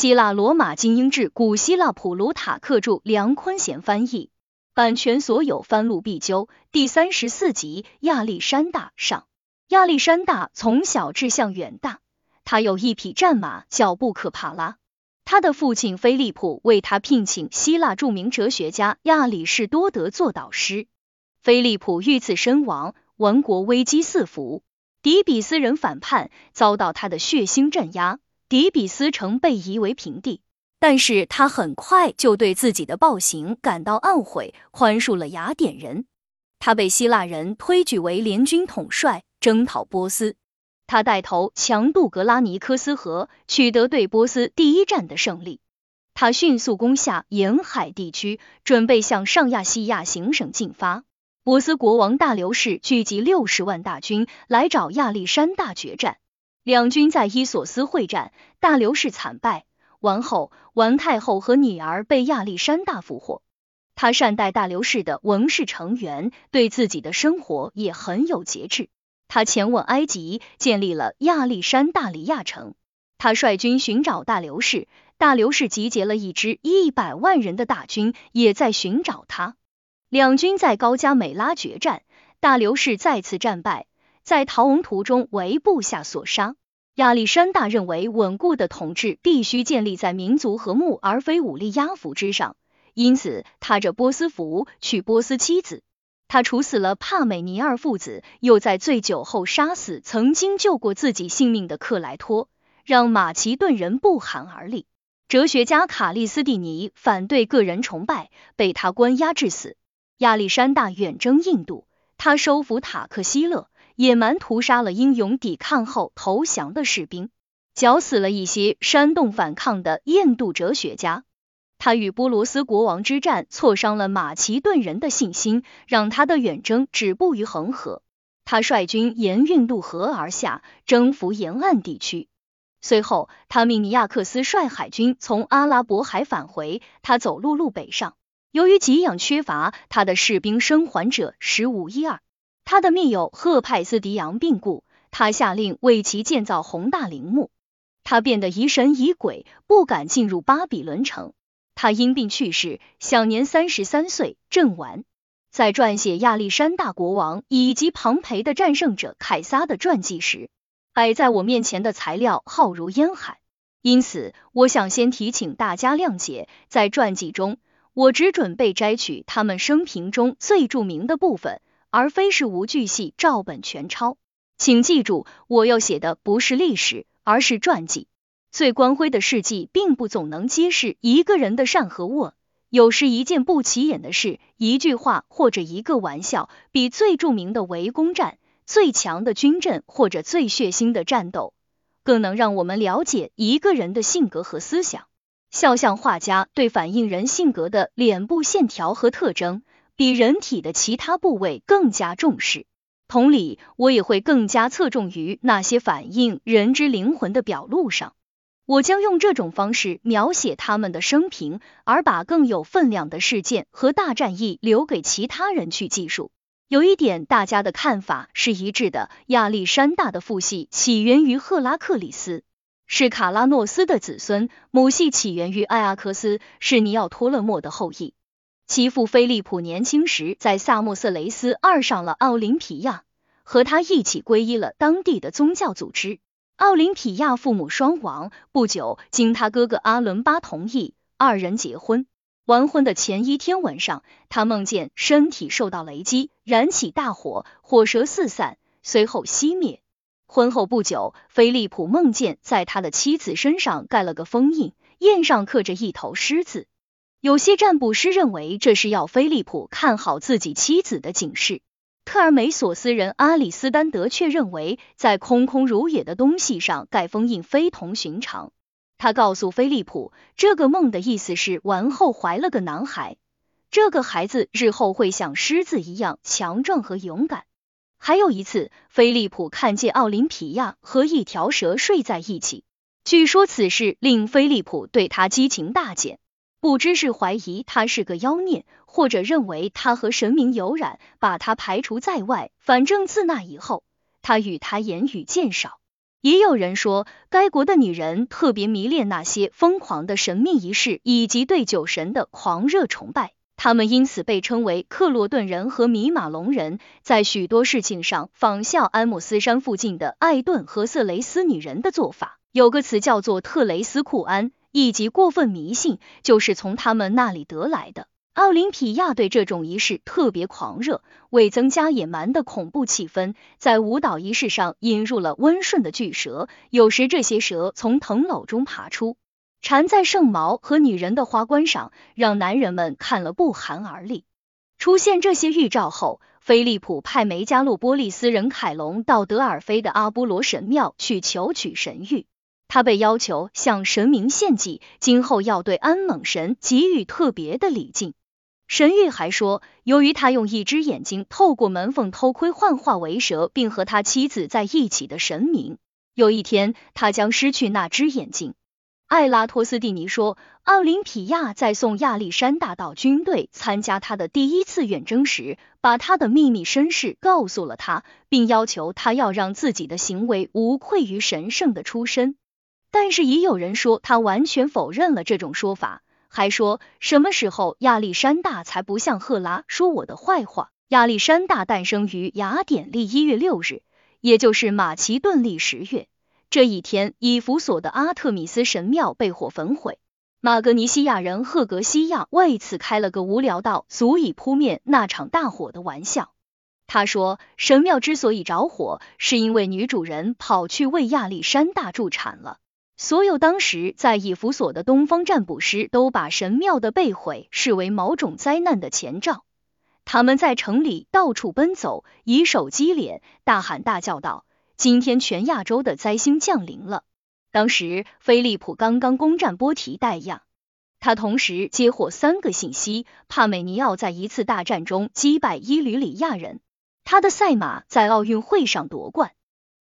希腊罗马精英志，古希腊普鲁塔克著，梁坤贤翻译，版权所有，翻录必究。第三十四集，亚历山大上。亚历山大从小志向远大，他有一匹战马叫布克帕拉。他的父亲菲利普为他聘请希腊著名哲学家亚里士多德做导师。菲利普遇刺身亡，王国危机四伏，底比斯人反叛，遭到他的血腥镇压。底比斯城被夷为平地，但是他很快就对自己的暴行感到懊悔，宽恕了雅典人。他被希腊人推举为联军统帅，征讨波斯。他带头强渡格拉尼科斯河，取得对波斯第一战的胜利。他迅速攻下沿海地区，准备向上亚细亚行省进发。波斯国王大流士聚集六十万大军来找亚历山大决战。两军在伊索斯会战，大流士惨败，王后、王太后和女儿被亚历山大俘获。他善待大流士的王室成员，对自己的生活也很有节制。他前往埃及，建立了亚历山大里亚城。他率军寻找大流士，大流士集结了一支一百万人的大军，也在寻找他。两军在高加美拉决战，大流士再次战败。在逃亡途中为部下所杀。亚历山大认为，稳固的统治必须建立在民族和睦，而非武力压服之上。因此，踏着波斯服娶波斯妻子。他处死了帕美尼二父子，又在醉酒后杀死曾经救过自己性命的克莱托，让马其顿人不寒而栗。哲学家卡利斯蒂尼反对个人崇拜，被他关押致死。亚历山大远征印度，他收服塔克西勒。野蛮屠杀了英勇抵抗后投降的士兵，绞死了一些煽动反抗的印度哲学家。他与波罗斯国王之战，挫伤了马其顿人的信心，让他的远征止步于恒河。他率军沿运渡河而下，征服沿岸地区。随后，他命尼亚克斯率海军从阿拉伯海返回。他走陆路北上，由于给养缺乏，他的士兵生还者十五一二。他的密友赫派斯迪昂病故，他下令为其建造宏大陵墓。他变得疑神疑鬼，不敢进入巴比伦城。他因病去世，享年三十三岁。阵亡，在撰写亚历山大国王以及庞培的战胜者凯撒的传记时，摆在我面前的材料浩如烟海，因此我想先提请大家谅解，在传记中我只准备摘取他们生平中最著名的部分。而非是无巨细照本全抄，请记住，我要写的不是历史，而是传记。最光辉的事迹，并不总能揭示一个人的善和恶。有时一件不起眼的事，一句话或者一个玩笑，比最著名的围攻战、最强的军阵或者最血腥的战斗，更能让我们了解一个人的性格和思想。肖像画家对反映人性格的脸部线条和特征。比人体的其他部位更加重视，同理，我也会更加侧重于那些反映人之灵魂的表露上。我将用这种方式描写他们的生平，而把更有分量的事件和大战役留给其他人去记述。有一点，大家的看法是一致的：亚历山大的父系起源于赫拉克里斯，是卡拉诺斯的子孙；母系起源于埃阿克斯，是尼奥托勒莫的后裔。其父菲利普年轻时在萨莫色雷斯二上了奥林匹亚，和他一起皈依了当地的宗教组织。奥林匹亚父母双亡，不久，经他哥哥阿伦巴同意，二人结婚。完婚的前一天晚上，他梦见身体受到雷击，燃起大火，火舌四散，随后熄灭。婚后不久，菲利普梦见在他的妻子身上盖了个封印，印上刻着一头狮子。有些占卜师认为这是要菲利普看好自己妻子的警示。特尔梅索斯人阿里斯丹德却认为，在空空如也的东西上盖封印非同寻常。他告诉菲利普，这个梦的意思是王后怀了个男孩，这个孩子日后会像狮子一样强壮和勇敢。还有一次，菲利普看见奥林匹亚和一条蛇睡在一起，据说此事令菲利普对他激情大减。不知是怀疑他是个妖孽，或者认为他和神明有染，把他排除在外。反正自那以后，他与他言语渐少。也有人说，该国的女人特别迷恋那些疯狂的神秘仪式，以及对酒神的狂热崇拜，他们因此被称为克洛顿人和米马龙人，在许多事情上仿效安姆斯山附近的艾顿和色雷斯女人的做法。有个词叫做特雷斯库安，以及过分迷信，就是从他们那里得来的。奥林匹亚对这种仪式特别狂热，为增加野蛮的恐怖气氛，在舞蹈仪式上引入了温顺的巨蛇。有时这些蛇从藤篓中爬出，缠在圣矛和女人的花冠上，让男人们看了不寒而栗。出现这些预兆后，菲利普派梅加洛波利斯人凯龙到德尔菲的阿波罗神庙去求取神谕。他被要求向神明献祭，今后要对安猛神给予特别的礼敬。神谕还说，由于他用一只眼睛透过门缝偷窥幻化为蛇，并和他妻子在一起的神明，有一天他将失去那只眼睛。艾拉托斯蒂尼说，奥林匹亚在送亚历山大到军队参加他的第一次远征时，把他的秘密身世告诉了他，并要求他要让自己的行为无愧于神圣的出身。但是也有人说他完全否认了这种说法。还说什么时候亚历山大才不像赫拉说我的坏话？亚历山大诞生于雅典历一月六日，也就是马其顿历十月。这一天，以弗所的阿特米斯神庙被火焚毁。马格尼西亚人赫格西亚为此开了个无聊到足以扑灭那场大火的玩笑。他说，神庙之所以着火，是因为女主人跑去为亚历山大助产了。所有当时在以弗所的东方占卜师都把神庙的被毁视为某种灾难的前兆。他们在城里到处奔走，以手击脸，大喊大叫道：“今天全亚洲的灾星降临了！”当时菲利普刚刚攻占波提代亚，他同时接获三个信息：帕美尼奥在一次大战中击败伊吕里亚人，他的赛马在奥运会上夺冠，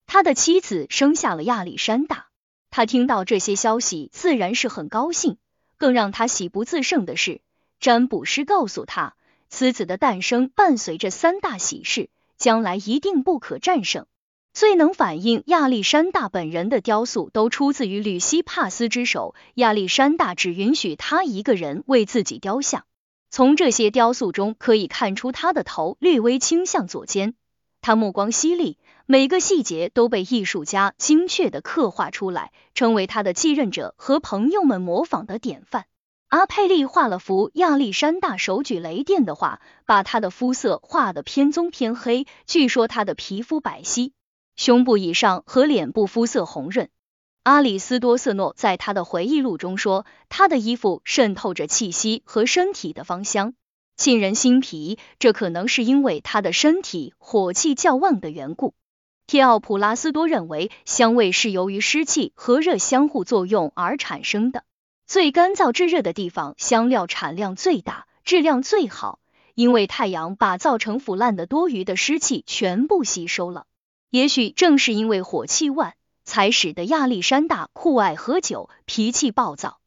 他的妻子生下了亚历山大。他听到这些消息，自然是很高兴。更让他喜不自胜的是，占卜师告诉他，此子的诞生伴随着三大喜事，将来一定不可战胜。最能反映亚历山大本人的雕塑，都出自于吕西帕斯之手。亚历山大只允许他一个人为自己雕像。从这些雕塑中可以看出，他的头略微倾向左肩，他目光犀利。每个细节都被艺术家精确的刻画出来，成为他的继任者和朋友们模仿的典范。阿佩利画了幅亚历山大手举雷电的画，把他的肤色画得偏棕偏黑。据说他的皮肤白皙，胸部以上和脸部肤色红润。阿里斯多瑟诺在他的回忆录中说，他的衣服渗透着气息和身体的芳香，沁人心脾。这可能是因为他的身体火气较旺的缘故。提奥普拉斯多认为，香味是由于湿气和热相互作用而产生的。最干燥炙热的地方，香料产量最大，质量最好，因为太阳把造成腐烂的多余的湿气全部吸收了。也许正是因为火气旺，才使得亚历山大酷爱喝酒，脾气暴躁。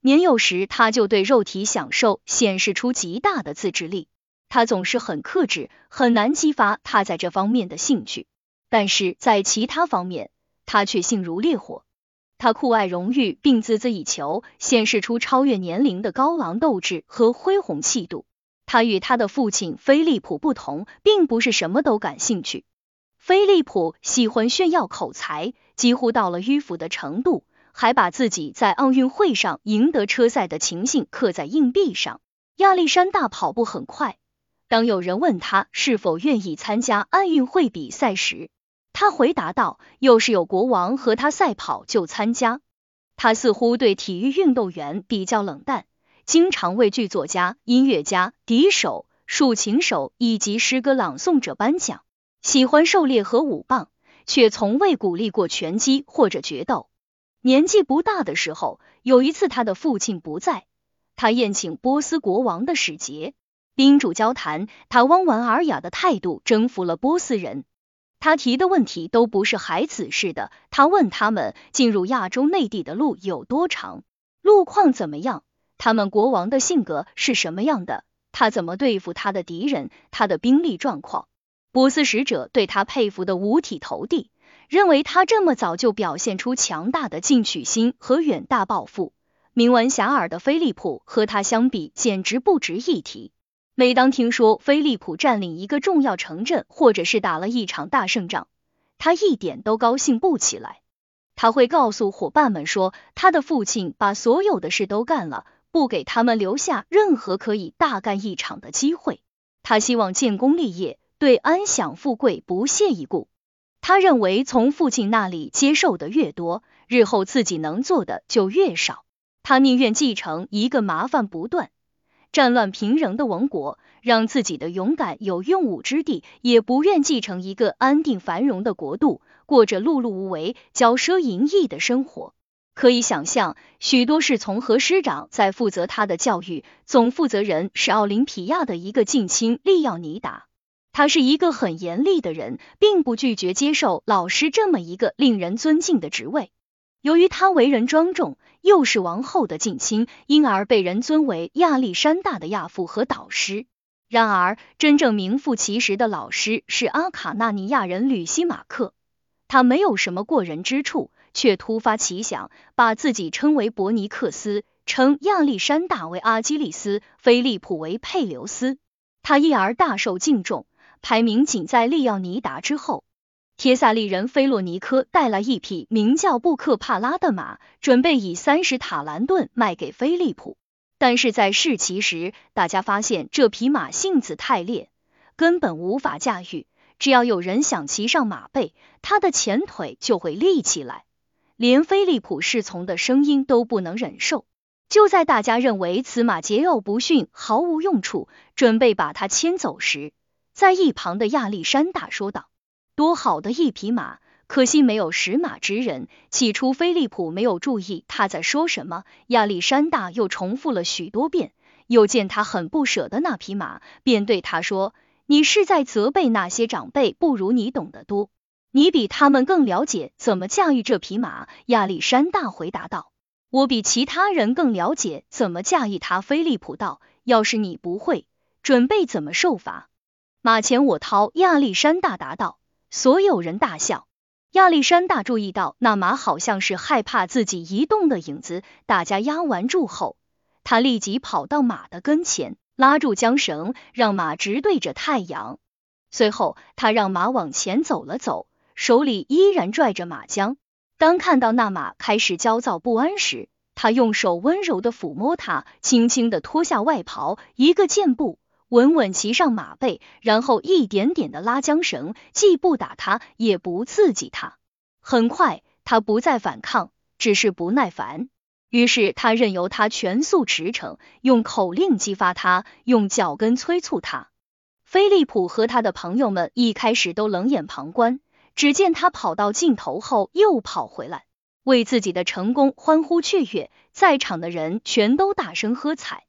年幼时，他就对肉体享受显示出极大的自制力。他总是很克制，很难激发他在这方面的兴趣。但是在其他方面，他却性如烈火。他酷爱荣誉，并孜孜以求，显示出超越年龄的高昂斗志和恢宏气度。他与他的父亲菲利普不同，并不是什么都感兴趣。菲利普喜欢炫耀口才，几乎到了迂腐的程度，还把自己在奥运会上赢得车赛的情形刻在硬币上。亚历山大跑步很快。当有人问他是否愿意参加奥运会比赛时，他回答道：“要是有国王和他赛跑，就参加。”他似乎对体育运动员比较冷淡，经常为剧作家、音乐家、笛手、竖琴手以及诗歌朗诵者颁奖。喜欢狩猎和舞棒，却从未鼓励过拳击或者决斗。年纪不大的时候，有一次他的父亲不在，他宴请波斯国王的使节，宾主交谈，他温文尔雅的态度征服了波斯人。他提的问题都不是孩子似的。他问他们进入亚洲内地的路有多长，路况怎么样，他们国王的性格是什么样的，他怎么对付他的敌人，他的兵力状况。波斯使者对他佩服的五体投地，认为他这么早就表现出强大的进取心和远大抱负。名闻遐迩的菲利普和他相比，简直不值一提。每当听说菲利普占领一个重要城镇，或者是打了一场大胜仗，他一点都高兴不起来。他会告诉伙伴们说，他的父亲把所有的事都干了，不给他们留下任何可以大干一场的机会。他希望建功立业，对安享富贵不屑一顾。他认为从父亲那里接受的越多，日后自己能做的就越少。他宁愿继承一个麻烦不断、战乱频仍的王国，让自己的勇敢有用武之地，也不愿继承一个安定繁荣的国度，过着碌碌无为、骄奢淫逸的生活。可以想象，许多是从何师长在负责他的教育，总负责人是奥林匹亚的一个近亲利奥尼达。他是一个很严厉的人，并不拒绝接受老师这么一个令人尊敬的职位。由于他为人庄重，又是王后的近亲，因而被人尊为亚历山大的亚父和导师。然而，真正名副其实的老师是阿卡纳尼亚人吕西马克。他没有什么过人之处，却突发奇想，把自己称为伯尼克斯，称亚历山大为阿基里斯，菲利普为佩留斯。他因而大受敬重，排名仅在利奥尼达之后。帖萨利人菲洛尼科带来一匹名叫布克帕拉的马，准备以三十塔兰顿卖给菲利普。但是在试骑时，大家发现这匹马性子太烈，根本无法驾驭。只要有人想骑上马背，他的前腿就会立起来，连菲利普侍从的声音都不能忍受。就在大家认为此马桀骜不驯，毫无用处，准备把它牵走时，在一旁的亚历山大说道。多好的一匹马，可惜没有识马之人。起初，菲利普没有注意他在说什么，亚历山大又重复了许多遍。又见他很不舍得那匹马，便对他说：“你是在责备那些长辈不如你懂得多，你比他们更了解怎么驾驭这匹马。”亚历山大回答道：“我比其他人更了解怎么驾驭它。”菲利普道：“要是你不会，准备怎么受罚？马前我掏。”亚历山大答道。所有人大笑。亚历山大注意到那马好像是害怕自己移动的影子。大家压完住后，他立即跑到马的跟前，拉住缰绳，让马直对着太阳。随后，他让马往前走了走，手里依然拽着马缰。当看到那马开始焦躁不安时，他用手温柔的抚摸它，轻轻的脱下外袍，一个箭步。稳稳骑上马背，然后一点点的拉缰绳，既不打他，也不刺激他。很快，他不再反抗，只是不耐烦。于是他任由他全速驰骋，用口令激发他，用脚跟催促他。菲利普和他的朋友们一开始都冷眼旁观，只见他跑到尽头后又跑回来，为自己的成功欢呼雀跃。在场的人全都大声喝彩。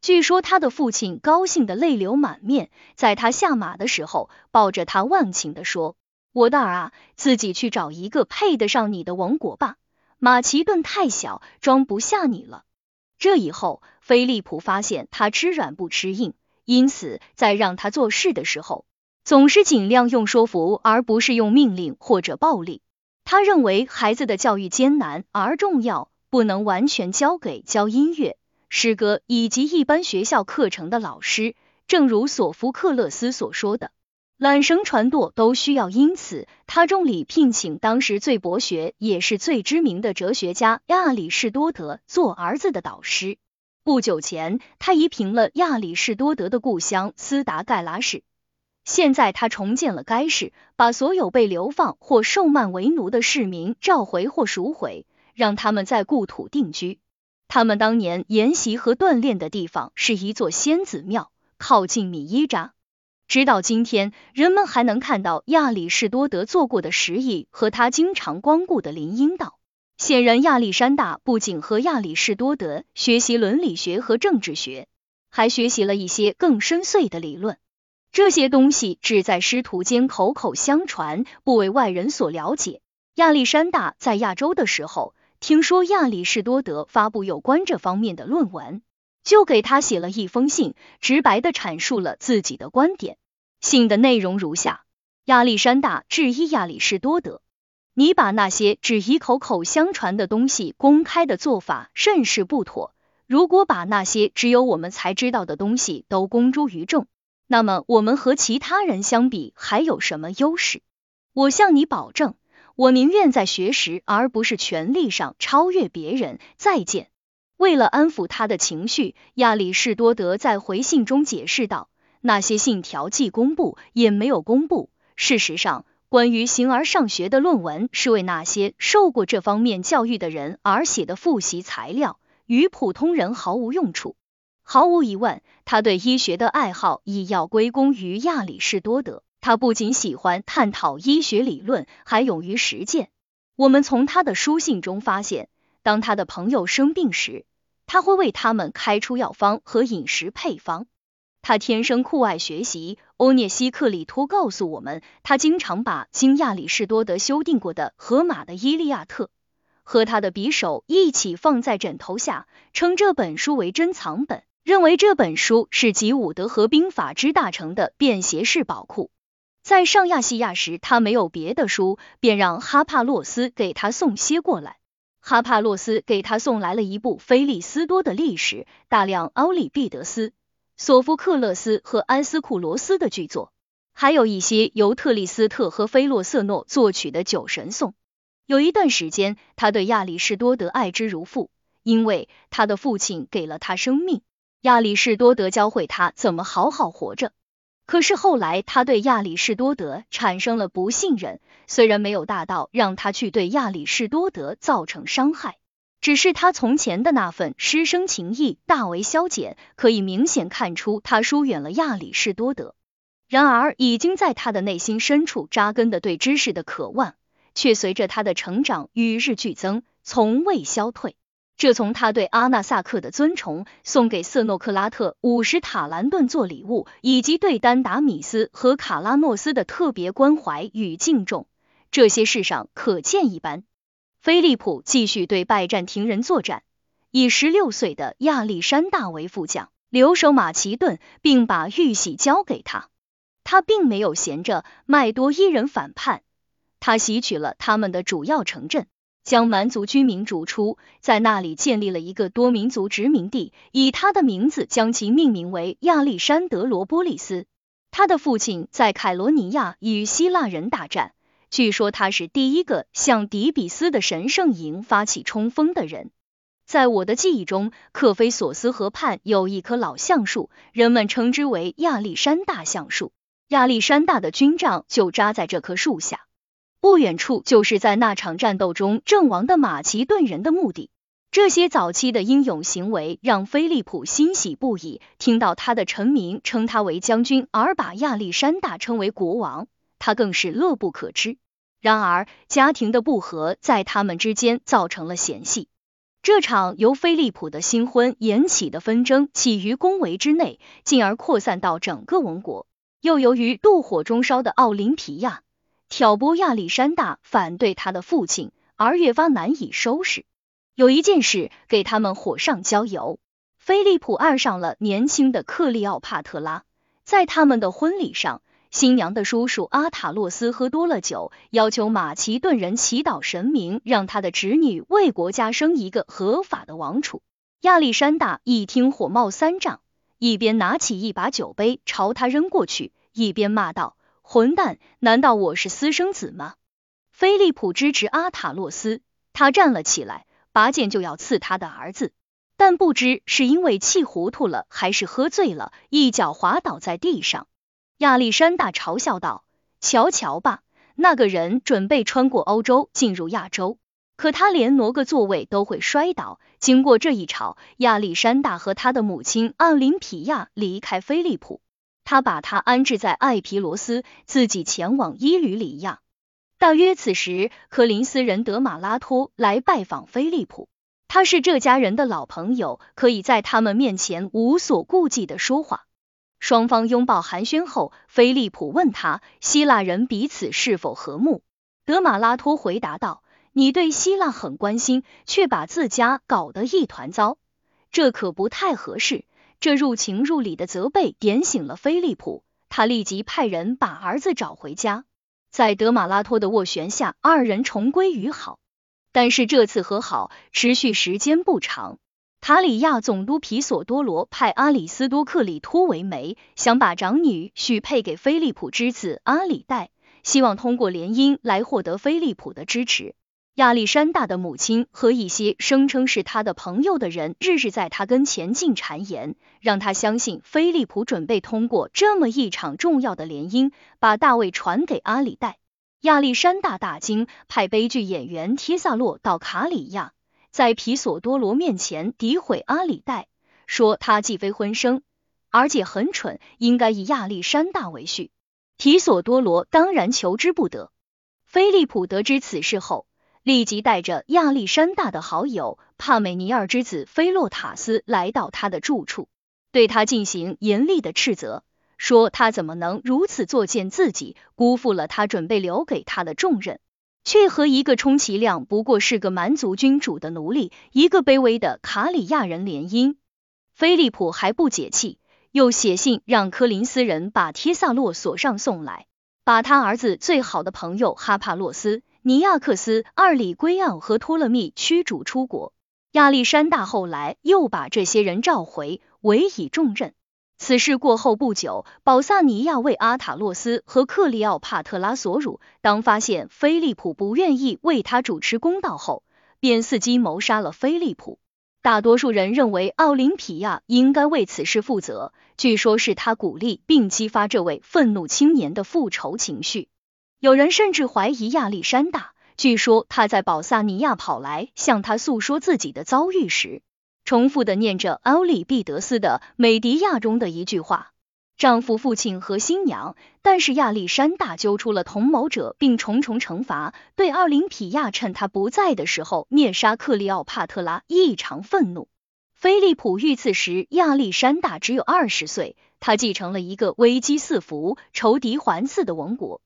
据说他的父亲高兴的泪流满面，在他下马的时候，抱着他忘情的说：“我的儿啊，自己去找一个配得上你的王国吧，马其顿太小，装不下你了。”这以后，菲利普发现他吃软不吃硬，因此在让他做事的时候，总是尽量用说服，而不是用命令或者暴力。他认为孩子的教育艰难而重要，不能完全交给教音乐。诗歌以及一般学校课程的老师，正如索福克勒斯所说的，揽绳传舵都需要。因此，他重礼聘请当时最博学也是最知名的哲学家亚里士多德做儿子的导师。不久前，他移平了亚里士多德的故乡斯达盖拉市。现在，他重建了该市，把所有被流放或受卖为奴的市民召回或赎回，让他们在故土定居。他们当年研习和锻炼的地方是一座仙子庙，靠近米伊扎。直到今天，人们还能看到亚里士多德做过的石椅和他经常光顾的林荫道。显然，亚历山大不仅和亚里士多德学习伦理学和政治学，还学习了一些更深邃的理论。这些东西只在师徒间口口相传，不为外人所了解。亚历山大在亚洲的时候。听说亚里士多德发布有关这方面的论文，就给他写了一封信，直白的阐述了自己的观点。信的内容如下：亚历山大质疑亚里士多德，你把那些只以口口相传的东西公开的做法甚是不妥。如果把那些只有我们才知道的东西都公诸于众，那么我们和其他人相比还有什么优势？我向你保证，我宁愿在学识而不是权力上超越别人。再见。为了安抚他的情绪，亚里士多德在回信中解释道：“那些信条既公布，也没有公布。事实上，关于形而上学的论文是为那些受过这方面教育的人而写的复习材料。”与普通人毫无用处。毫无疑问，他对医学的爱好亦要归功于亚里士多德。他不仅喜欢探讨医学理论，还勇于实践。我们从他的书信中发现，当他的朋友生病时，他会为他们开出药方和饮食配方。他天生酷爱学习。欧涅西克里托告诉我们，他经常把经亚里士多德修订过的荷马的《伊利亚特》。和他的匕首一起放在枕头下，称这本书为珍藏本，认为这本书是集武德和兵法之大成的便携式宝库。在上亚细亚时，他没有别的书，便让哈帕洛斯给他送些过来。哈帕洛斯给他送来了一部菲利斯多的历史，大量奥里庇得斯、索福克勒斯和安斯库罗斯的剧作，还有一些由特利斯特和菲洛瑟诺作曲的酒神颂。有一段时间，他对亚里士多德爱之如父，因为他的父亲给了他生命。亚里士多德教会他怎么好好活着。可是后来，他对亚里士多德产生了不信任，虽然没有大到让他去对亚里士多德造成伤害，只是他从前的那份师生情谊大为消减，可以明显看出他疏远了亚里士多德。然而，已经在他的内心深处扎根的对知识的渴望。却随着他的成长与日俱增，从未消退。这从他对阿纳萨克的尊崇，送给瑟诺克拉特五十塔兰顿做礼物，以及对丹达米斯和卡拉诺斯的特别关怀与敬重，这些事上可见一斑。菲利普继续对拜占庭人作战，以十六岁的亚历山大为副将，留守马其顿，并把玉玺交给他。他并没有闲着，麦多伊人反叛。他袭取了他们的主要城镇，将蛮族居民逐出，在那里建立了一个多民族殖民地，以他的名字将其命名为亚历山德罗波利斯。他的父亲在凯罗尼亚与希腊人大战，据说他是第一个向底比斯的神圣营发起冲锋的人。在我的记忆中，克菲索斯河畔有一棵老橡树，人们称之为亚历山大橡树。亚历山大的军帐就扎在这棵树下。不远处就是在那场战斗中阵亡的马其顿人的墓地。这些早期的英勇行为让菲利普欣喜不已。听到他的臣民称他为将军，而把亚历山大称为国王，他更是乐不可支。然而，家庭的不和在他们之间造成了嫌隙。这场由菲利普的新婚引起的纷争起于宫闱之内，进而扩散到整个王国。又由于妒火中烧的奥林匹亚。挑拨亚历山大反对他的父亲，而越发难以收拾。有一件事给他们火上浇油：菲利普爱上了年轻的克利奥帕特拉。在他们的婚礼上，新娘的叔叔阿塔洛斯喝多了酒，要求马其顿人祈祷神明，让他的侄女为国家生一个合法的王储。亚历山大一听，火冒三丈，一边拿起一把酒杯朝他扔过去，一边骂道。混蛋！难道我是私生子吗？菲利普支持阿塔洛斯，他站了起来，拔剑就要刺他的儿子，但不知是因为气糊涂了，还是喝醉了，一脚滑倒在地上。亚历山大嘲笑道：“瞧瞧吧，那个人准备穿过欧洲进入亚洲，可他连挪个座位都会摔倒。”经过这一吵，亚历山大和他的母亲奥林匹亚离开菲利普。他把他安置在艾皮罗斯，自己前往伊吕里亚。大约此时，科林斯人德马拉托来拜访菲利普，他是这家人的老朋友，可以在他们面前无所顾忌的说话。双方拥抱寒暄后，菲利普问他希腊人彼此是否和睦。德马拉托回答道：“你对希腊很关心，却把自家搞得一团糟，这可不太合适。”这入情入理的责备点醒了菲利普，他立即派人把儿子找回家。在德马拉托的斡旋下，二人重归于好。但是这次和好持续时间不长。塔里亚总督皮索多罗派阿里斯多克里托为媒，想把长女许配给菲利普之子阿里代，希望通过联姻来获得菲利普的支持。亚历山大的母亲和一些声称是他的朋友的人，日日在他跟前进谗言，让他相信菲利普准备通过这么一场重要的联姻，把大卫传给阿里代。亚历山大大惊，派悲剧演员提萨洛到卡里亚，在皮索多罗面前诋毁阿里代，说他既非婚生，而且很蠢，应该以亚历山大为婿。提索多罗当然求之不得。菲利普得知此事后。立即带着亚历山大的好友帕美尼尔之子菲洛塔斯来到他的住处，对他进行严厉的斥责，说他怎么能如此作践自己，辜负了他准备留给他的重任，却和一个充其量不过是个蛮族君主的奴隶，一个卑微的卡里亚人联姻。菲利普还不解气，又写信让科林斯人把帖萨洛索上送来，把他儿子最好的朋友哈帕洛斯。尼亚克斯、二里圭奥和托勒密驱逐出国。亚历山大后来又把这些人召回，委以重任。此事过后不久，保萨尼亚为阿塔洛斯和克利奥帕特拉所辱。当发现菲利普不愿意为他主持公道后，便伺机谋杀了菲利普。大多数人认为奥林匹亚应该为此事负责，据说是他鼓励并激发这位愤怒青年的复仇情绪。有人甚至怀疑亚历山大。据说他在保萨尼亚跑来向他诉说自己的遭遇时，重复的念着奥里庇得斯的《美迪亚》中的一句话：“丈夫、父亲和新娘。”但是亚历山大揪出了同谋者，并重重惩罚，对奥林匹亚趁他不在的时候虐杀克利奥帕特拉异常愤怒。菲利普遇刺时，亚历山大只有二十岁，他继承了一个危机四伏、仇敌环伺的王国。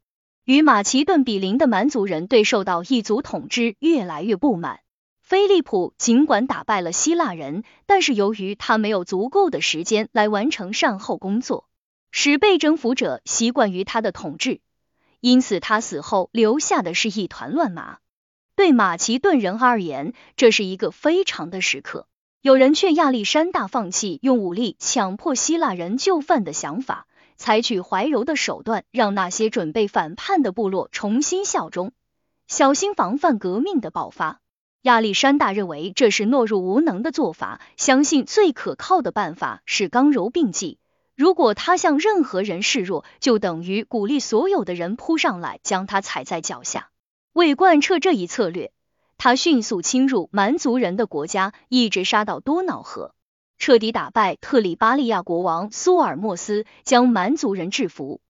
与马其顿比邻的蛮族人对受到异族统治越来越不满。菲利普尽管打败了希腊人，但是由于他没有足够的时间来完成善后工作，使被征服者习惯于他的统治，因此他死后留下的是一团乱麻。对马其顿人而言，这是一个非常的时刻。有人劝亚历山大放弃用武力强迫希腊人就范的想法。采取怀柔的手段，让那些准备反叛的部落重新效忠，小心防范革命的爆发。亚历山大认为这是懦弱无能的做法，相信最可靠的办法是刚柔并济。如果他向任何人示弱，就等于鼓励所有的人扑上来将他踩在脚下。为贯彻这一策略，他迅速侵入蛮族人的国家，一直杀到多瑙河。彻底打败特里巴利亚国王苏尔莫斯，将蛮族人制服。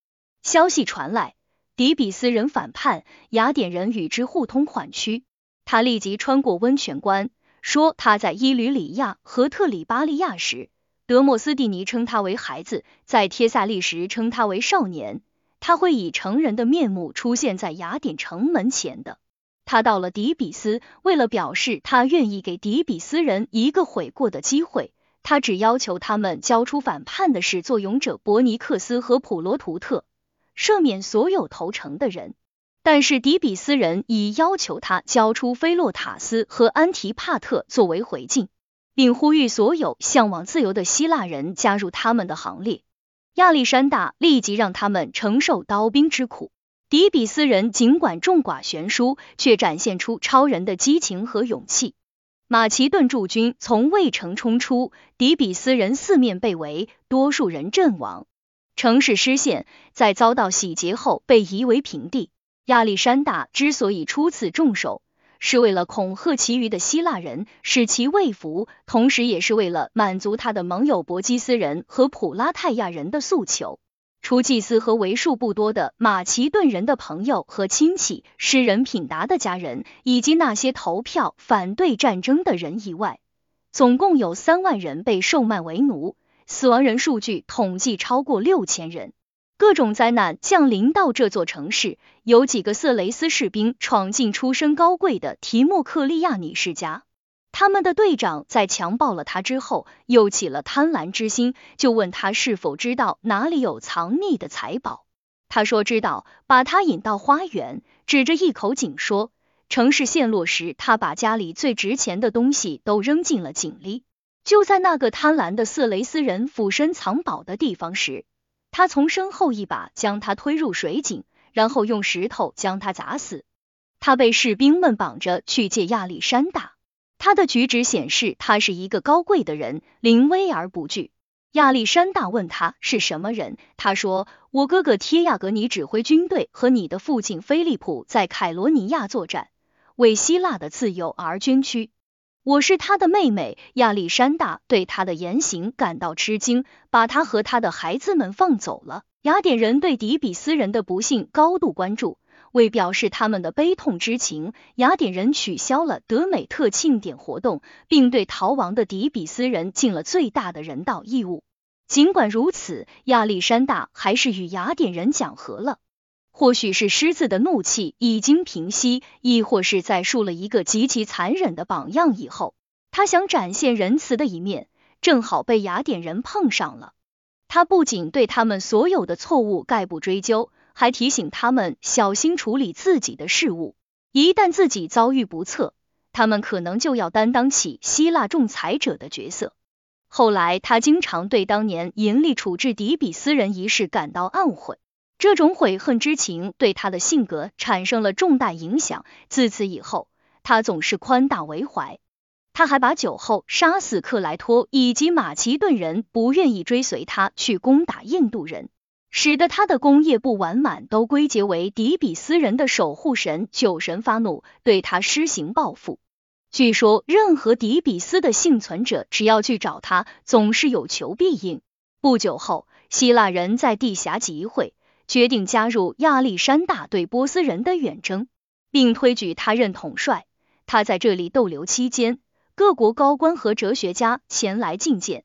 消息传来，底比斯人反叛，雅典人与之互通缓区。他立即穿过温泉关，说他在伊吕里亚和特里巴利亚时，德莫斯蒂尼称他为孩子，在帖萨利时称他为少年。他会以成人的面目出现在雅典城门前的。他到了底比斯，为了表示他愿意给底比斯人一个悔过的机会。他只要求他们交出反叛的始作俑者伯尼克斯和普罗图特，赦免所有投诚的人。但是底比斯人已要求他交出菲洛塔斯和安提帕特作为回敬，并呼吁所有向往自由的希腊人加入他们的行列。亚历山大立即让他们承受刀兵之苦。底比斯人尽管众寡悬殊，却展现出超人的激情和勇气。马其顿驻军从卫城冲出，底比斯人四面被围，多数人阵亡，城市失陷。在遭到洗劫后，被夷为平地。亚历山大之所以出此重手，是为了恐吓其余的希腊人，使其畏服，同时也是为了满足他的盟友伯基斯人和普拉泰亚人的诉求。除祭司和为数不多的马其顿人的朋友和亲戚，诗人品达的家人，以及那些投票反对战争的人以外，总共有三万人被售卖为奴，死亡人数据统计超过六千人。各种灾难降临到这座城市，有几个色雷斯士兵闯进出身高贵的提莫克利亚女士家。他们的队长在强暴了他之后，又起了贪婪之心，就问他是否知道哪里有藏匿的财宝。他说知道，把他引到花园，指着一口井说，城市陷落时，他把家里最值钱的东西都扔进了井里。就在那个贪婪的色雷斯人俯身藏宝的地方时，他从身后一把将他推入水井，然后用石头将他砸死。他被士兵们绑着去见亚历山大，他的举止显示他是一个高贵的人，临危而不惧。亚历山大问他是什么人，他说：“我哥哥贴亚格尼指挥军队和你的父亲菲利普在凯罗尼亚作战，为希腊的自由而捐躯。我是他的妹妹。”亚历山大对他的言行感到吃惊，把他和他的孩子们放走了。雅典人对底比斯人的不幸高度关注，为表示他们的悲痛之情，雅典人取消了德美特庆典活动，并对逃亡的底比斯人尽了最大的人道义务。尽管如此，亚历山大还是与雅典人讲和了。或许是狮子的怒气已经平息，亦或是在树了一个极其残忍的榜样以后，他想展现仁慈的一面，正好被雅典人碰上了。他不仅对他们所有的错误概不追究，还提醒他们小心处理自己的事务。一旦自己遭遇不测，他们可能就要担当起希腊仲裁者的角色。后来，他经常对当年严厉处置底比斯人一事感到懊悔，这种悔恨之情对他的性格产生了重大影响。自此以后，他总是宽大为怀。他还把酒后杀死克莱托以及马其顿人不愿意追随他去攻打印度人，使得他的功业不完满，都归结为底比斯人的守护神酒神发怒，对他施行报复。据说，任何底比斯的幸存者，只要去找他，总是有求必应。不久后，希腊人在地峡集会，决定加入亚历山大对波斯人的远征，并推举他任统帅。他在这里逗留期间，各国高官和哲学家前来觐见，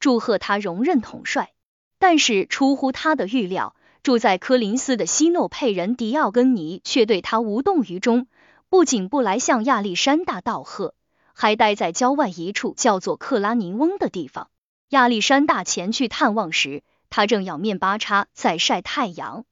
祝贺他荣任统帅。但是出乎他的预料，住在科林斯的西诺佩人迪奥根尼却对他无动于衷。不仅不来向亚历山大道贺，还待在郊外一处叫做克拉尼翁的地方。亚历山大前去探望时，他正仰面八叉在晒太阳。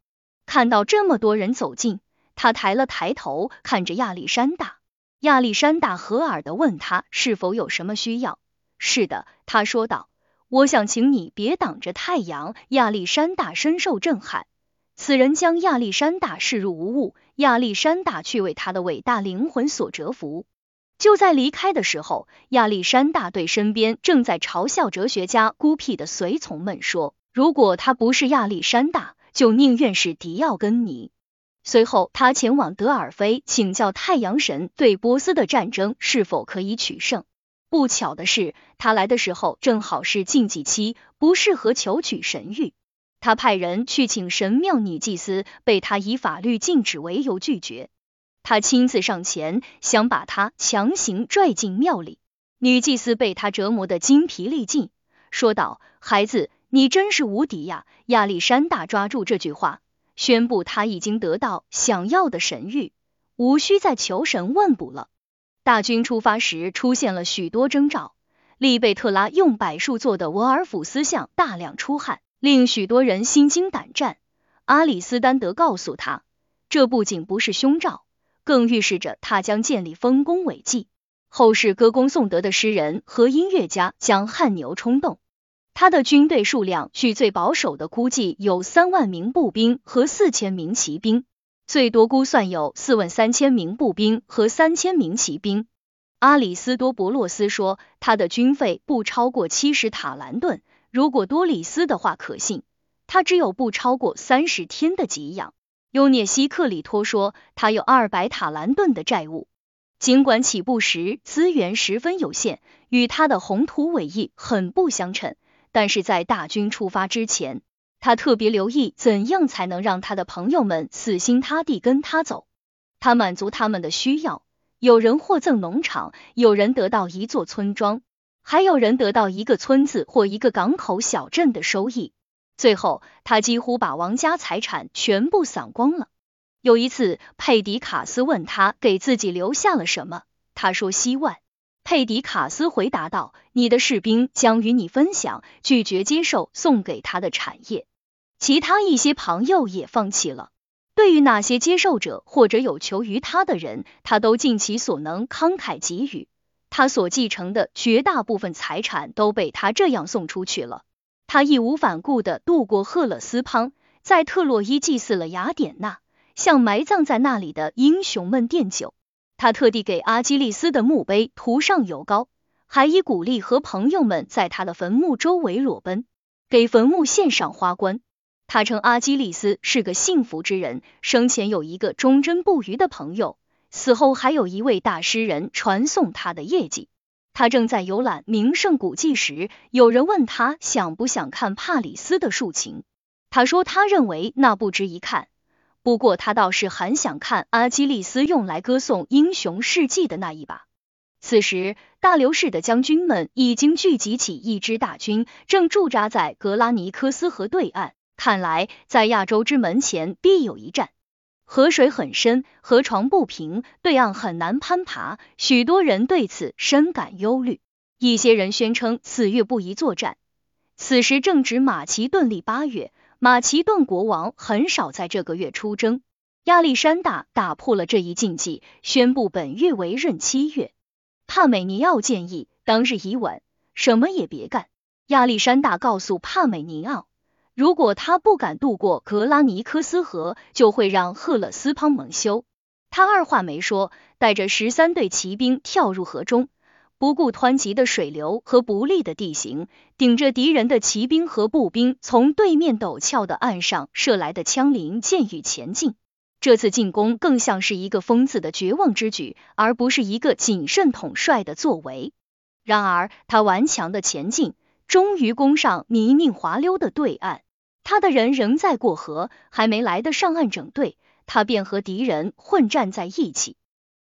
看到这么多人走近，他抬了抬头，看着亚历山大。亚历山大和蔼的问他是否有什么需要。是的，他说道，我想请你别挡着太阳。亚历山大深受震撼。此人将亚历山大视入无物，亚历山大却为他的伟大灵魂所折服。就在离开的时候，亚历山大对身边正在嘲笑哲学家孤僻的随从们说：“如果他不是亚历山大，就宁愿是迪奥根尼。”随后，他前往德尔菲请教太阳神对波斯的战争是否可以取胜。不巧的是，他来的时候正好是禁忌期，不适合求取神谕。他派人去请神庙女祭司，被他以法律禁止为由拒绝。他亲自上前，想把他强行拽进庙里。女祭司被他折磨得精疲力尽，说道：“孩子，你真是无敌呀！”亚历山大抓住这句话，宣布他已经得到想要的神谕，无需再求神问卜了。大军出发时出现了许多征兆，利贝特拉用柏树做的沃尔甫斯像大量出汗。令许多人心惊胆战。阿里斯丹德告诉他，这不仅不是凶兆，更预示着他将建立丰功伟绩。后世歌功颂德的诗人和音乐家将汗牛充栋。他的军队数量，据最保守的估计有三万名步兵和四千名骑兵，最多估算有四万三千名步兵和三千名骑兵。阿里斯多伯洛斯说，他的军费不超过七十塔兰顿。如果多里斯的话可信，他只有不超过三十天的给养。尤涅西克里托说，他有二百塔兰顿的债务。尽管起步时资源十分有限，与他的宏图伟业很不相称，但是在大军出发之前，他特别留意怎样才能让他的朋友们死心塌地跟他走。他满足他们的需要，有人获赠农场，有人得到一座村庄。还有人得到一个村子或一个港口小镇的收益。最后，他几乎把王家财产全部散光了。有一次，佩迪卡斯问他给自己留下了什么，他说希望。佩迪卡斯回答道：“你的士兵将与你分享，拒绝接受送给他的产业。”其他一些朋友也放弃了。对于那些接受者或者有求于他的人，他都尽其所能慷慨给予。他所继承的绝大部分财产都被他这样送出去了。他义无反顾的渡过赫勒斯滂，在特洛伊祭祀了雅典娜，向埋葬在那里的英雄们奠酒。他特地给阿基利斯的墓碑涂上油膏，还以鼓励和朋友们在他的坟墓周围裸奔，给坟墓献上花冠。他称阿基利斯是个幸福之人，生前有一个忠贞不渝的朋友，死后还有一位大诗人传颂他的业绩。他正在游览名胜古迹时，有人问他想不想看帕里斯的竖琴。他说他认为那不值一看，不过他倒是很想看阿基利斯用来歌颂英雄事迹的那一把。此时，大流士的将军们已经聚集起一支大军，正驻扎在格拉尼科斯河对岸。看来，在亚洲之门前必有一战。河水很深，河床不平，对岸很难攀爬。许多人对此深感忧虑。一些人宣称此月不宜作战。此时正值马其顿历八月，马其顿国王很少在这个月出征。亚历山大打破了这一禁忌，宣布本月为闰七月。帕美尼奥建议当日已晚，什么也别干。亚历山大告诉帕美尼奥。如果他不敢渡过格拉尼科斯河，就会让赫勒斯滂蒙羞。他二话没说，带着十三队骑兵跳入河中，不顾湍急的水流和不利的地形，顶着敌人的骑兵和步兵，从对面陡峭的岸上射来的枪林箭雨前进。这次进攻更像是一个疯子的绝望之举，而不是一个谨慎统帅的作为。然而，他顽强的前进，终于攻上泥泞滑溜的对岸。他的人仍在过河，还没来得上岸整队，他便和敌人混战在一起。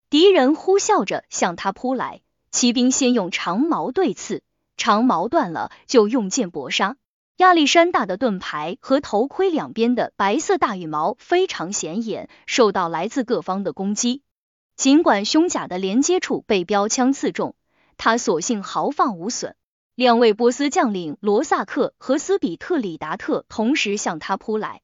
敌人呼啸着向他扑来，骑兵先用长矛对刺，长矛断了就用剑搏杀。亚历山大的盾牌和头盔两边的白色大羽毛非常显眼，受到来自各方的攻击。尽管胸甲的连接处被标枪刺中，他索性毫发无损。两位波斯将领罗萨克和斯比特里达特同时向他扑来，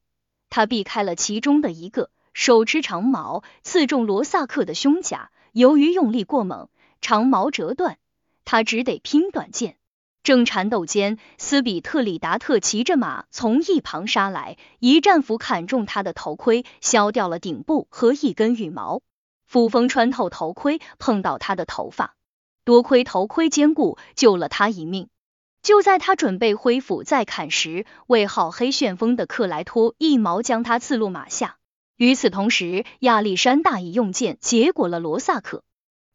他避开了其中的一个，手持长矛刺中罗萨克的胸甲。由于用力过猛，长矛折断，他只得拼短剑。正缠斗间，斯比特里达特骑着马从一旁杀来，一战斧砍中他的头盔，削掉了顶部和一根羽毛。斧锋穿透头盔，碰到他的头发。多亏头盔坚固，救了他一命。就在他准备挥斧再砍时，为号黑旋风的克莱托一矛将他刺落马下。与此同时，亚历山大已用剑结果了罗萨克。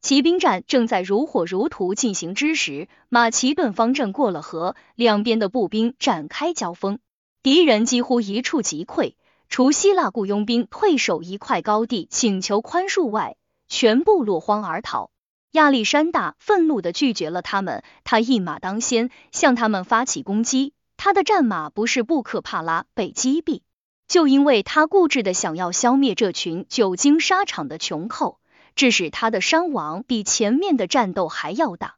骑兵战正在如火如荼进行之时，马其顿方阵过了河，两边的步兵展开交锋，敌人几乎一触即溃。除希腊雇佣兵退守一块高地请求宽恕外，全部落荒而逃。亚历山大愤怒的拒绝了他们，他一马当先向他们发起攻击。他的战马不是布克帕拉被击毙，就因为他固执的想要消灭这群久经沙场的穷寇，致使他的伤亡比前面的战斗还要大。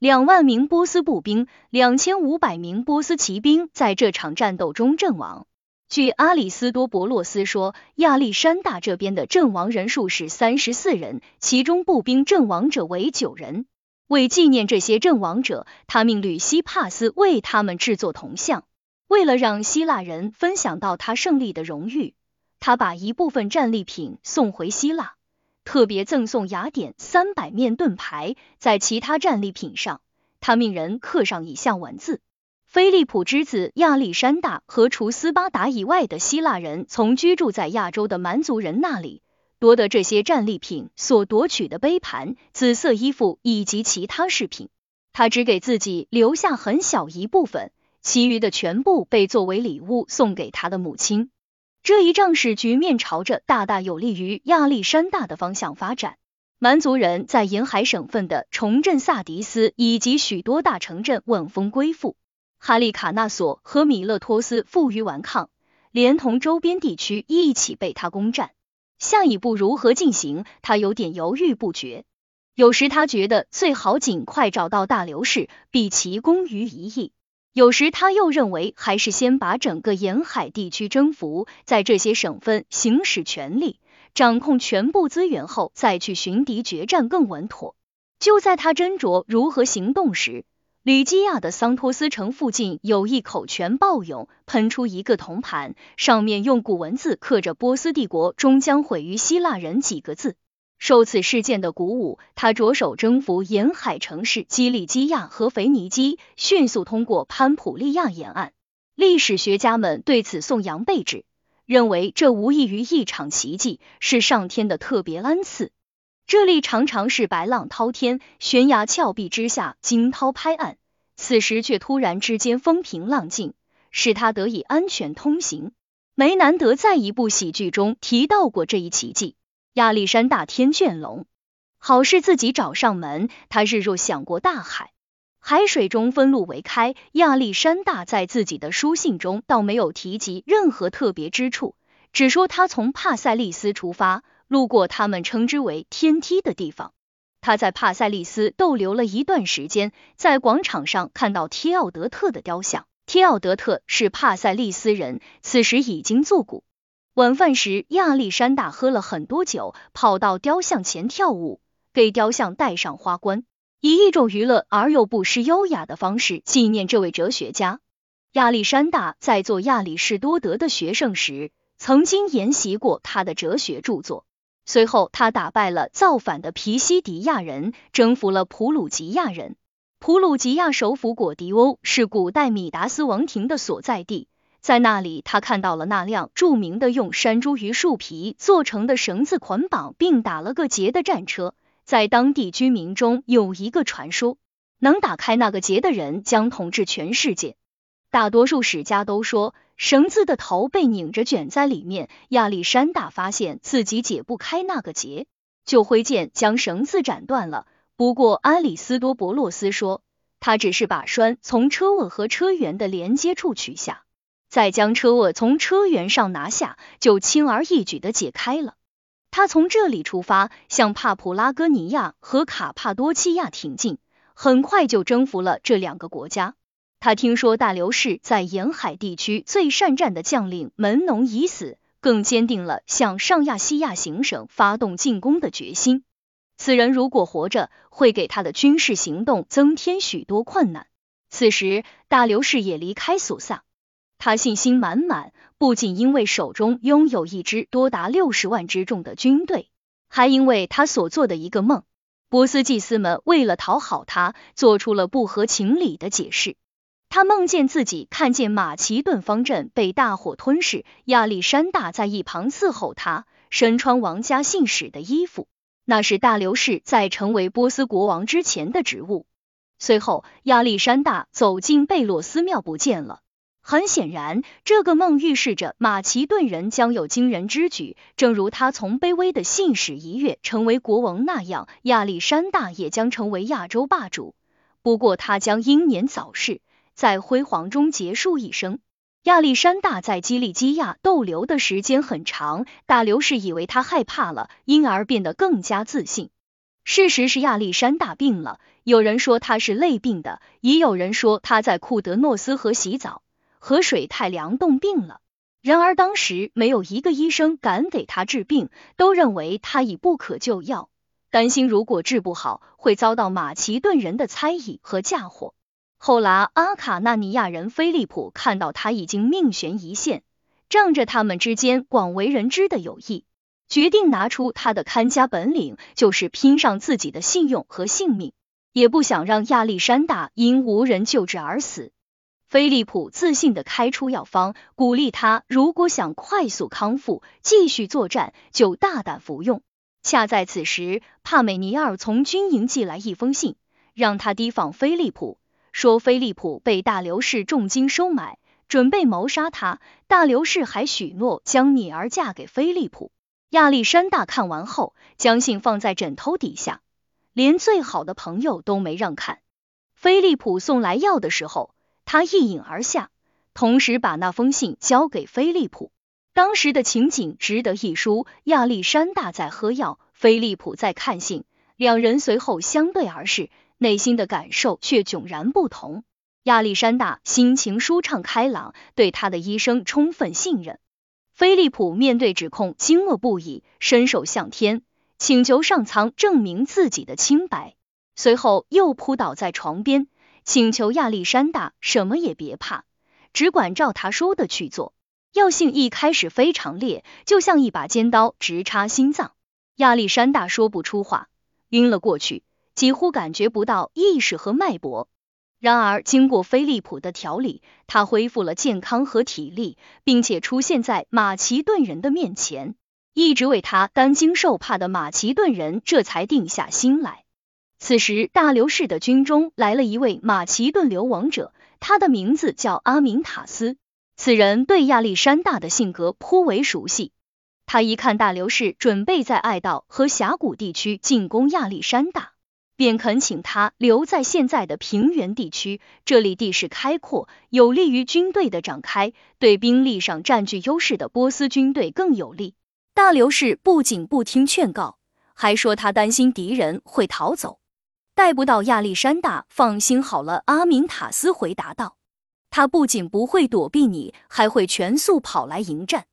两万名波斯步兵，两千五百名波斯骑兵在这场战斗中阵亡。据阿里斯多伯洛斯说，亚历山大这边的阵亡人数是三十四人，其中步兵阵亡者为九人。为纪念这些阵亡者，他命吕西帕斯为他们制作铜像。为了让希腊人分享到他胜利的荣誉，他把一部分战利品送回希腊，特别赠送雅典三百面盾牌。在其他战利品上，他命人刻上以下文字。菲利普之子亚历山大和除斯巴达以外的希腊人，从居住在亚洲的蛮族人那里夺得这些战利品所夺取的杯盘、紫色衣服以及其他饰品。他只给自己留下很小一部分，其余的全部被作为礼物送给他的母亲。这一仗使局面朝着大大有利于亚历山大的方向发展。蛮族人在沿海省份的重镇萨迪斯以及许多大城镇稳风归附。哈利卡纳索和米勒托斯负隅顽抗，连同周边地区一起被他攻占。下一步如何进行，他有点犹豫不决。有时他觉得最好尽快找到大流士，毕其功于一役。有时他又认为，还是先把整个沿海地区征服，在这些省份行使权力，掌控全部资源后，再去寻敌决战更稳妥。就在他斟酌如何行动时，吕基亚的桑托斯城附近有一口泉暴涌，喷出一个铜盘，上面用古文字刻着“波斯帝国终将毁于希腊人”几个字。受此事件的鼓舞，他着手征服沿海城市基利基亚和腓尼基，迅速通过潘普利亚沿岸。历史学家们对此颂扬备至，认为这无异于一场奇迹，是上天的特别恩赐。这里常常是白浪滔天，悬崖峭壁之下惊涛拍岸，此时却突然之间风平浪静，使他得以安全通行。梅南德在一部喜剧中提到过这一奇迹。亚历山大天眷龙，好事自己找上门。他日若想过大海，海水中分路为开。亚历山大在自己的书信中倒没有提及任何特别之处，只说他从帕塞利斯出发，路过他们称之为天梯的地方。他在帕塞利斯逗留了一段时间，在广场上看到提奥德特的雕像。提奥德特是帕塞利斯人，此时已经作古。晚饭时，亚历山大喝了很多酒，跑到雕像前跳舞，给雕像戴上花冠，以一种娱乐而又不失优雅的方式纪念这位哲学家。亚历山大在做亚里士多德的学生时，曾经研习过他的哲学著作。随后，他打败了造反的皮西迪亚人，征服了普鲁吉亚人。普鲁吉亚首府果迪欧是古代米达斯王庭的所在地。在那里，他看到了那辆著名的用山茱萸树皮做成的绳子捆绑并打了个结的战车。在当地居民中有一个传说，能打开那个结的人将统治全世界。大多数史家都说，绳子的头被拧着卷在里面。亚历山大发现自己解不开那个结，就挥剑将绳子斩断了。不过，阿里斯多伯洛斯说，他只是把栓从车轭和车辕的连接处取下。再将车轭从车辕上拿下，就轻而易举的解开了。他从这里出发，向帕普拉戈尼亚和卡帕多奇亚挺进，很快就征服了这两个国家。他听说大流士在沿海地区最善战的将领门农已死，更坚定了向上亚细亚行省发动进攻的决心。此人如果活着，会给他的军事行动增添许多困难。此时，大流士也离开索萨。他信心满满，不仅因为手中拥有一支多达六十万之众的军队，还因为他所做的一个梦。波斯祭司们为了讨好他，做出了不合情理的解释。他梦见自己看见马其顿方阵被大火吞噬，亚历山大在一旁伺候他，身穿王家信使的衣服，那是大流士在成为波斯国王之前的职务。随后，亚历山大走进贝洛斯庙，不见了。很显然，这个梦预示着马其顿人将有惊人之举，正如他从卑微的信使一跃成为国王那样，亚历山大也将成为亚洲霸主。不过，他将英年早逝，在辉煌中结束一生。亚历山大在基利基亚逗留的时间很长，大流士以为他害怕了，因而变得更加自信。事实是亚历山大病了，有人说他是累病的，也有人说他在库德诺斯河洗澡。河水太凉冻病了，然而当时没有一个医生敢给他治病，都认为他已不可救药，担心如果治不好会遭到马其顿人的猜疑和嫁祸。后来阿卡纳尼亚人菲利普看到他已经命悬一线，仗着他们之间广为人知的友谊，决定拿出他的看家本领，就是拼上自己的信用和性命，也不想让亚历山大因无人救治而死。菲利普自信的开出药方，鼓励他如果想快速康复、继续作战，就大胆服用。恰在此时，帕美尼尔从军营寄来一封信，让他提防菲利普，说菲利普被大流士重金收买，准备谋杀他。大流士还许诺将女儿嫁给菲利普。亚历山大看完后，将信放在枕头底下，连最好的朋友都没让看。菲利普送来药的时候。他一饮而下，同时把那封信交给菲利普。当时的情景值得一书。亚历山大在喝药，菲利普在看信，两人随后相对而视，内心的感受却迥然不同。亚历山大心情舒畅开朗，对他的医生充分信任。菲利普面对指控惊愕不已，伸手向天，请求上苍证明自己的清白。随后又扑倒在床边，请求亚历山大什么也别怕，只管照他说的去做。药性一开始非常烈，就像一把尖刀直插心脏。亚历山大说不出话，晕了过去，几乎感觉不到意识和脉搏。然而，经过菲利普的调理，他恢复了健康和体力，并且出现在马其顿人的面前。一直为他担惊受怕的马其顿人这才定下心来。此时，大流士的军中来了一位马其顿流亡者，他的名字叫阿明塔斯。此人对亚历山大的性格颇为熟悉。他一看大流士准备在爱道和峡谷地区进攻亚历山大。便恳请他留在现在的平原地区，这里地势开阔，有利于军队的展开，对兵力上占据优势的波斯军队更有利。大流士不仅不听劝告，还说他担心敌人会逃走，带不到亚历山大。放心好了，阿明塔斯回答道：“他不仅不会躲避你，还会全速跑来迎战，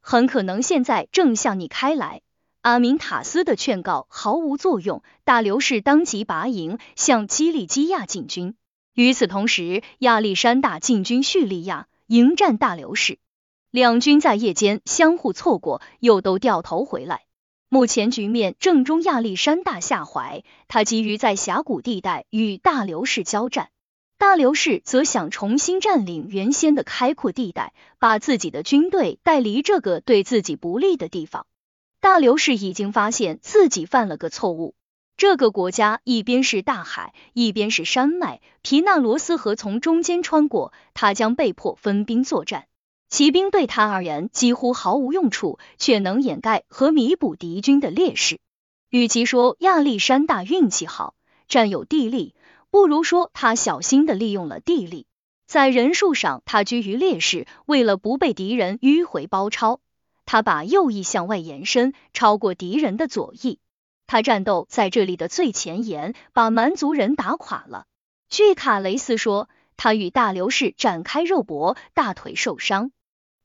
很可能现在正向你开来。”阿明塔斯的劝告毫无作用，大流士当即拔营向基利基亚进军。与此同时，亚历山大进军叙利亚迎战大流士，两军在夜间相互错过，又都掉头回来。目前局面正中亚历山大下怀，他急于在峡谷地带与大流士交战，大流士则想重新占领原先的开阔地带，把自己的军队带离这个对自己不利的地方。大流士已经发现自己犯了个错误。这个国家一边是大海，一边是山脉，皮纳罗斯河从中间穿过，他将被迫分兵作战。骑兵对他而言几乎毫无用处，却能掩盖和弥补敌军的劣势。与其说亚历山大运气好，占有地利，不如说他小心的利用了地利。在人数上，他居于劣势，为了不被敌人迂回包抄。他把右翼向外延伸，超过敌人的左翼。他战斗在这里的最前沿，把蛮族人打垮了。据卡雷斯说，他与大流士展开肉搏，大腿受伤。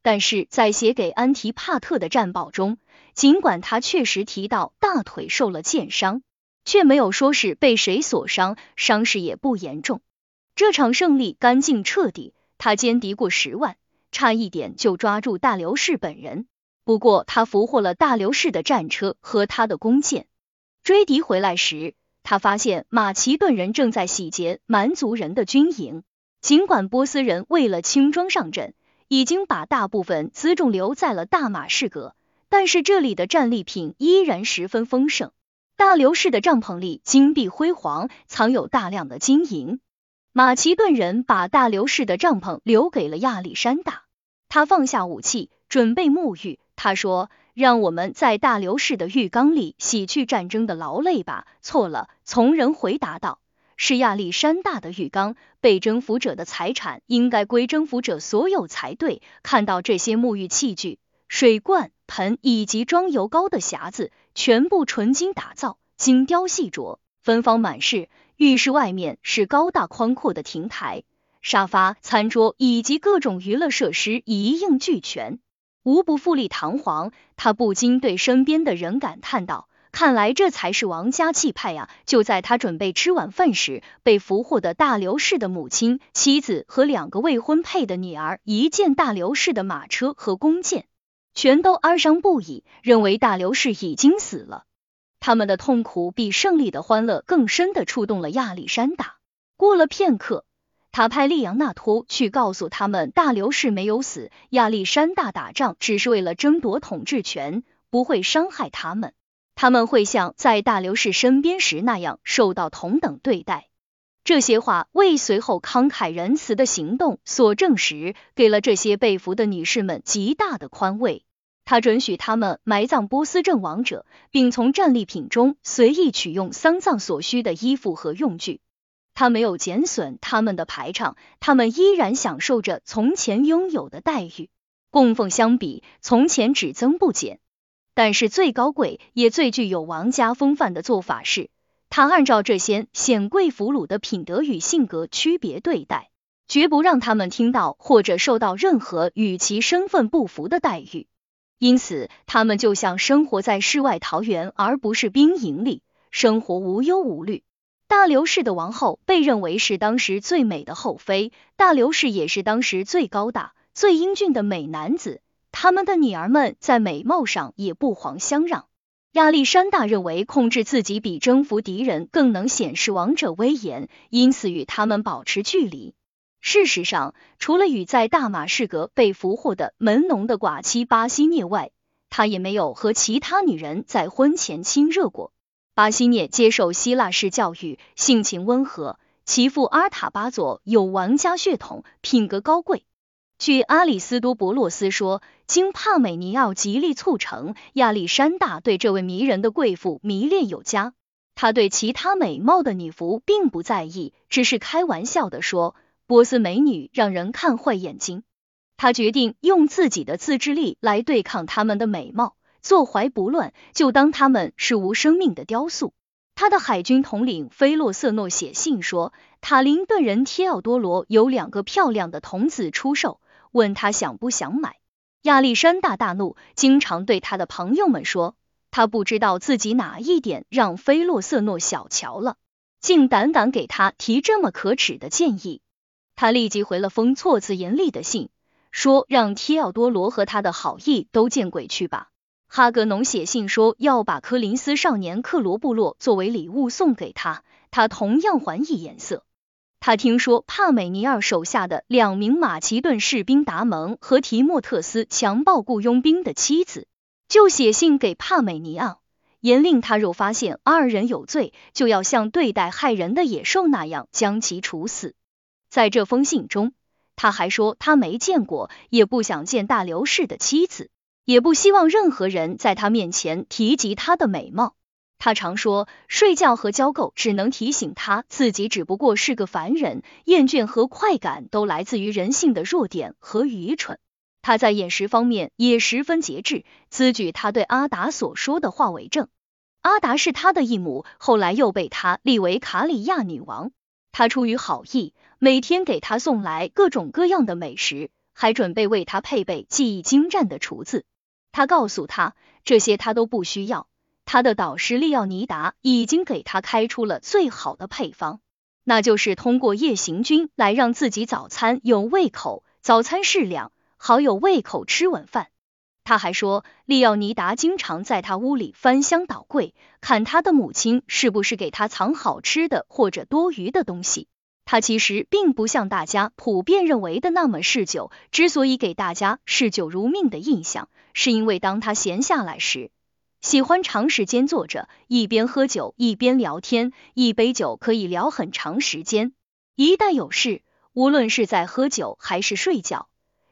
但是在写给安提帕特的战报中，尽管他确实提到大腿受了箭伤，却没有说是被谁所伤，伤势也不严重。这场胜利干净彻底，他歼敌过十万，差一点就抓住大流士本人。不过，他俘获了大流士的战车和他的弓箭。追敌回来时，他发现马其顿人正在洗劫蛮族人的军营。尽管波斯人为了轻装上阵，已经把大部分辎重留在了大马士革，但是这里的战利品依然十分丰盛。大流士的帐篷里金碧辉煌，藏有大量的金银。马其顿人把大流士的帐篷留给了亚历山大，他放下武器，准备沐浴。他说：“让我们在大流士的浴缸里洗去战争的劳累吧。”错了，从人回答道：“是亚历山大的浴缸，被征服者的财产应该归征服者所有才对。”看到这些沐浴器具、水罐、盆以及装油膏的匣子，全部纯金打造，精雕细琢，芬芳满室。浴室外面是高大宽阔的亭台，沙发、餐桌以及各种娱乐设施一应俱全。无不富丽堂皇，他不禁对身边的人感叹道：“看来这才是王家气派呀！”就在他准备吃晚饭时，被俘获的大刘氏的母亲、妻子和两个未婚配的女儿一见大刘氏的马车和弓箭，全都哀伤不已，认为大刘氏已经死了。他们的痛苦比胜利的欢乐更深的触动了亚历山大。过了片刻。他派利扬纳托去告诉他们，大刘氏没有死，亚历山大打仗只是为了争夺统治权，不会伤害他们，他们会像在大流士身边时那样受到同等对待。这些话为随后慷慨仁慈的行动所证实，给了这些被俘的女士们极大的宽慰。他准许他们埋葬波斯阵亡者，并从战利品中随意取用丧葬所需的衣服和用具。他没有减损他们的排场，他们依然享受着从前拥有的待遇。供奉相比，从前只增不减。但是最高贵也最具有王家风范的做法是，他按照这些显贵俘虏的品德与性格区别对待。绝不让他们听到或者受到任何与其身份不符的待遇。因此，他们就像生活在世外桃源，而不是兵营里，生活无忧无虑。大刘氏的王后被认为是当时最美的后妃，大刘氏也是当时最高大、最英俊的美男子。他们的女儿们在美貌上也不遑相让。亚历山大认为控制自己比征服敌人更能显示王者威严，因此与他们保持距离。事实上，除了与在大马士革被俘获的门农的寡妻巴西涅外，他也没有和其他女人在婚前亲热过。巴西涅接受希腊式教育，性情温和，其父阿塔巴佐有王家血统，品格高贵。据阿里斯多伯洛斯说，经帕美尼奥极力促成，亚历山大对这位迷人的贵妇迷恋有加。他对其他美貌的女仆并不在意，只是开玩笑的说：“波斯美女让人看坏眼睛。”他决定用自己的自制力来对抗他们的美貌，坐怀不乱，就当他们是无生命的雕塑。他的海军统领菲洛瑟诺写信说，塔林顿人贴奥多罗有两个漂亮的童子出售。问他想不想买？亚历山大大怒，经常对他的朋友们说，他不知道自己哪一点让菲洛瑟诺小瞧了，竟胆敢给他提这么可耻的建议。他立即回了封措辞严厉的信，说让提奥多罗和他的好意都见鬼去吧。哈格农写信说要把科林斯少年克罗布洛作为礼物送给他，他同样还以颜色。他听说帕美尼尔手下的两名马其顿士兵达蒙和提莫特斯强暴雇佣兵的妻子，就写信给帕美尼昂，严令他若发现二人有罪，就要像对待害人的野兽那样将其处死。在这封信中，他还说他没见过，也不想见大流士的妻子，也不希望任何人在他面前提及他的美貌。他常说，睡觉和交媾只能提醒他自己只不过是个凡人，厌倦和快感都来自于人性的弱点和愚蠢。他在饮食方面也十分节制，兹举他对阿达所说的话为证。阿达是他的义母，后来又被他立为卡里亚女王。他出于好意，每天给他送来各种各样的美食，还准备为他配备技艺精湛的厨子。他告诉他，这些他都不需要。他的导师利奥尼达已经给他开出了最好的配方，那就是通过夜行军来让自己早餐有胃口，早餐适量，好有胃口吃晚饭。他还说，利奥尼达经常在他屋里翻箱倒柜，看他的母亲是不是给他藏好吃的或者多余的东西。他其实并不像大家普遍认为的那么嗜酒，之所以给大家嗜酒如命的印象，是因为当他闲下来时。喜欢长时间坐着，一边喝酒一边聊天，一杯酒可以聊很长时间。一旦有事，无论是在喝酒还是睡觉，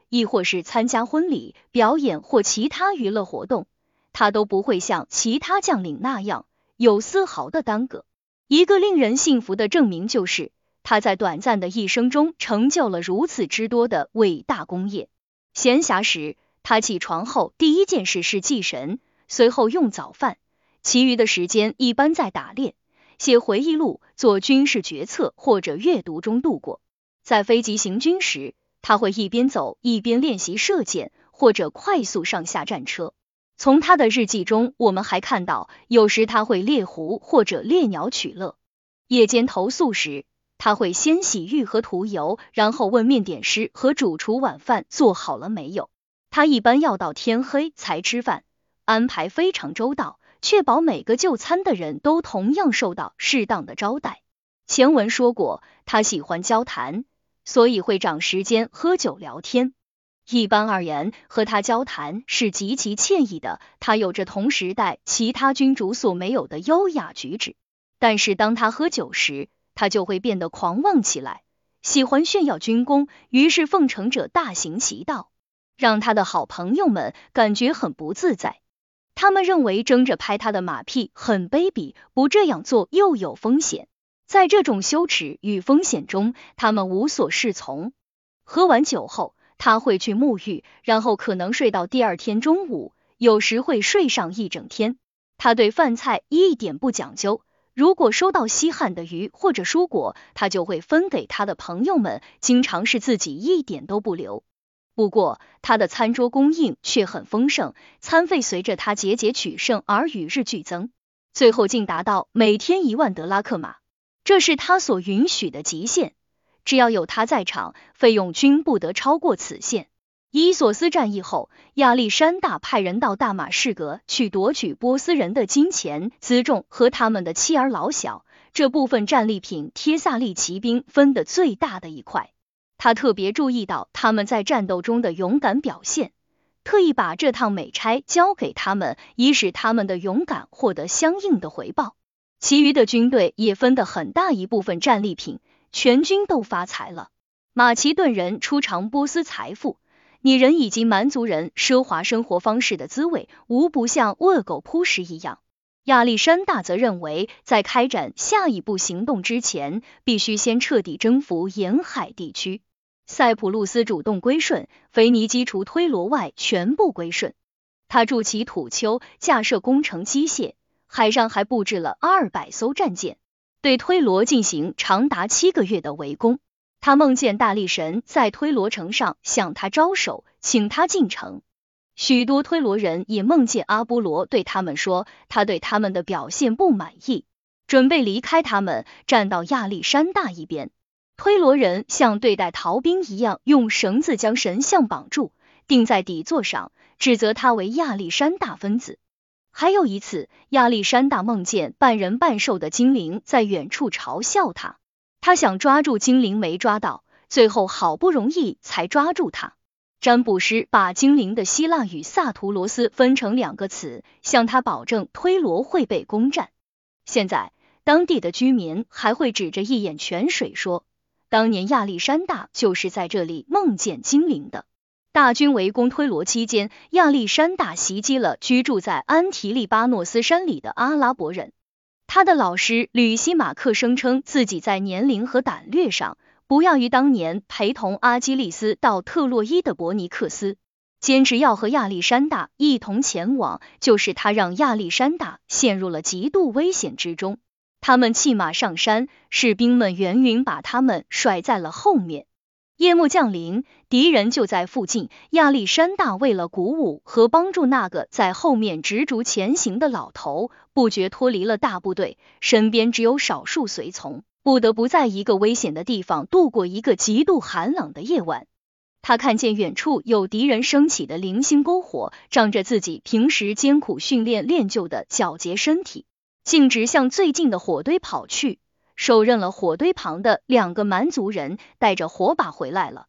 亦或是参加婚礼、表演或其他娱乐活动，他都不会像其他将领那样有丝毫的耽搁。一个令人信服的证明就是，他在短暂的一生中成就了如此之多的伟大功业。闲暇时，他起床后第一件事是祭神。随后用早饭，其余的时间一般在打猎、写回忆录、做军事决策或者阅读中度过。在飞机行军时，他会一边走一边练习射箭或者快速上下战车。从他的日记中，我们还看到，有时他会猎狐或者猎鸟取乐。夜间投宿时，他会先洗浴和涂油，然后问面点师和主厨晚饭做好了没有。他一般要到天黑才吃饭。安排非常周到，确保每个就餐的人都同样受到适当的招待。前文说过，他喜欢交谈，所以会长时间喝酒聊天。一般而言，和他交谈是极其惬意的。他有着同时代其他君主所没有的优雅举止。但是当他喝酒时，他就会变得狂妄起来，喜欢炫耀军功，于是奉承者大行其道，让他的好朋友们感觉很不自在。他们认为争着拍他的马屁很卑鄙，不这样做又有风险。在这种羞耻与风险中，他们无所适从。喝完酒后，他会去沐浴，然后可能睡到第二天中午，有时会睡上一整天。他对饭菜一点不讲究，如果收到稀罕的鱼或者蔬果，他就会分给他的朋友们，经常是自己一点都不留。不过，他的餐桌供应却很丰盛，餐费随着他节节取胜而与日俱增，最后竟达到每天一万德拉克马，这是他所允许的极限。只要有他在场，费用均不得超过此限。伊索斯战役后，亚历山大派人到大马士革去夺取波斯人的金钱、辎重和他们的妻儿老小，这部分战利品，帖萨利骑兵分得最大的一块。他特别注意到他们在战斗中的勇敢表现，特意把这趟美差交给他们，以使他们的勇敢获得相应的回报。其余的军队也分得很大一部分战利品，全军都发财了。马其顿人出尝波斯财富。女人以及蛮族人奢华生活方式的滋味，无不像恶狗扑食一样。亚历山大则认为，在开展下一步行动之前，必须先彻底征服沿海地区。塞浦路斯主动归顺，腓尼基除推罗外全部归顺。他筑起土丘，架设工程机械，海上还布置了二百艘战舰，对推罗进行长达七个月的围攻。他梦见大力神在推罗城上向他招手，请他进城。许多推罗人也梦见阿波罗对他们说，他对他们的表现不满意，准备离开他们，站到亚历山大一边。推罗人像对待逃兵一样，用绳子将神像绑住，钉在底座上，指责他为亚历山大分子。还有一次，亚历山大梦见半人半兽的精灵在远处嘲笑他。他想抓住精灵，没抓到，最后好不容易才抓住他。占卜师把精灵的希腊语萨图罗斯分成两个词，向他保证推罗会被攻占。现在当地的居民还会指着一眼泉水说，当年亚历山大就是在这里梦见精灵的。大军围攻推罗期间，亚历山大袭击了居住在安提利巴诺斯山里的阿拉伯人。他的老师吕西马克声称自己在年龄和胆略上不亚于当年陪同阿基利斯到特洛伊的伯尼克斯，坚持要和亚历山大一同前往，就是他让亚历山大陷入了极度危险之中。他们弃马上山，士兵们远远把他们甩在了后面。夜幕降临，敌人就在附近。亚历山大为了鼓舞和帮助那个在后面执着前行的老头，不觉脱离了大部队，身边只有少数随从，不得不在一个危险的地方度过一个极度寒冷的夜晚。他看见远处有敌人升起的零星篝火，仗着自己平时艰苦训练练就的皎洁身体，径直向最近的火堆跑去。受任了火堆旁的两个蛮族人带着火把回来了，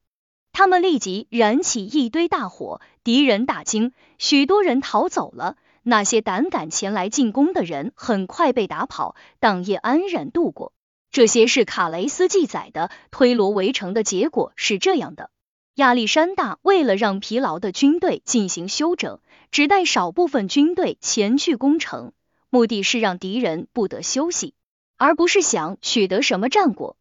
他们立即燃起一堆大火，敌人大惊，许多人逃走了。那些胆敢前来进攻的人很快被打跑，当夜安然度过。这些是卡雷斯记载的。推罗围城的结果是这样的：亚历山大为了让疲劳的军队进行休整，只带少部分军队前去攻城，目的是让敌人不得休息。而不是想取得什么战果。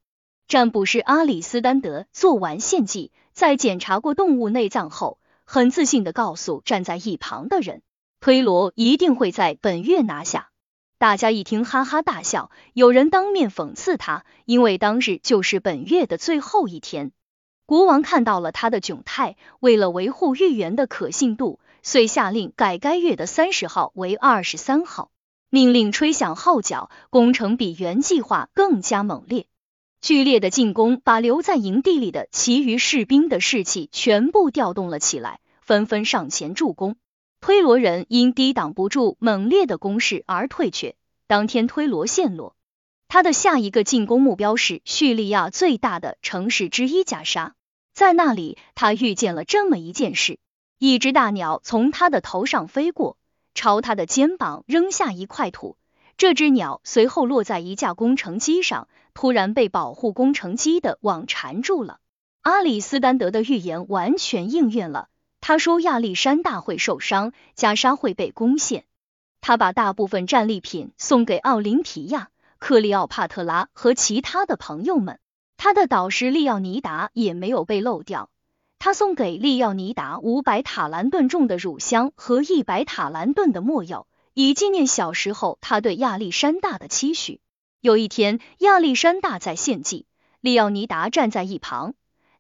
占卜师阿里斯丹德做完献祭，在检查过动物内脏后，很自信的告诉站在一旁的人，推罗一定会在本月拿下。大家一听哈哈大笑，有人当面讽刺他，因为当日就是本月的最后一天。国王看到了他的窘态，为了维护预言的可信度，遂下令改该月的三十号为二十三号。命令吹响号角，攻城比原计划更加猛烈。剧烈的进攻把留在营地里的其余士兵的士气全部调动了起来，纷纷上前助攻。推罗人因抵挡不住猛烈的攻势而退却。当天，推罗陷落。他的下一个进攻目标是叙利亚最大的城市之一加沙。在那里，他遇见了这么一件事：一只大鸟从他的头上飞过。朝他的肩膀扔下一块土，这只鸟随后落在一架工程机上，突然被保护工程机的网缠住了。阿里斯丹德的预言完全应验了，他说亚历山大会受伤，加沙会被攻陷。他把大部分战利品送给奥林匹亚、克利奥帕特拉和其他的朋友们，他的导师利奥尼达也没有被漏掉。他送给利奥尼达五百塔兰顿重的乳香和一百塔兰顿的墨药，以纪念小时候他对亚历山大的期许。有一天，亚历山大在献祭，利奥尼达站在一旁，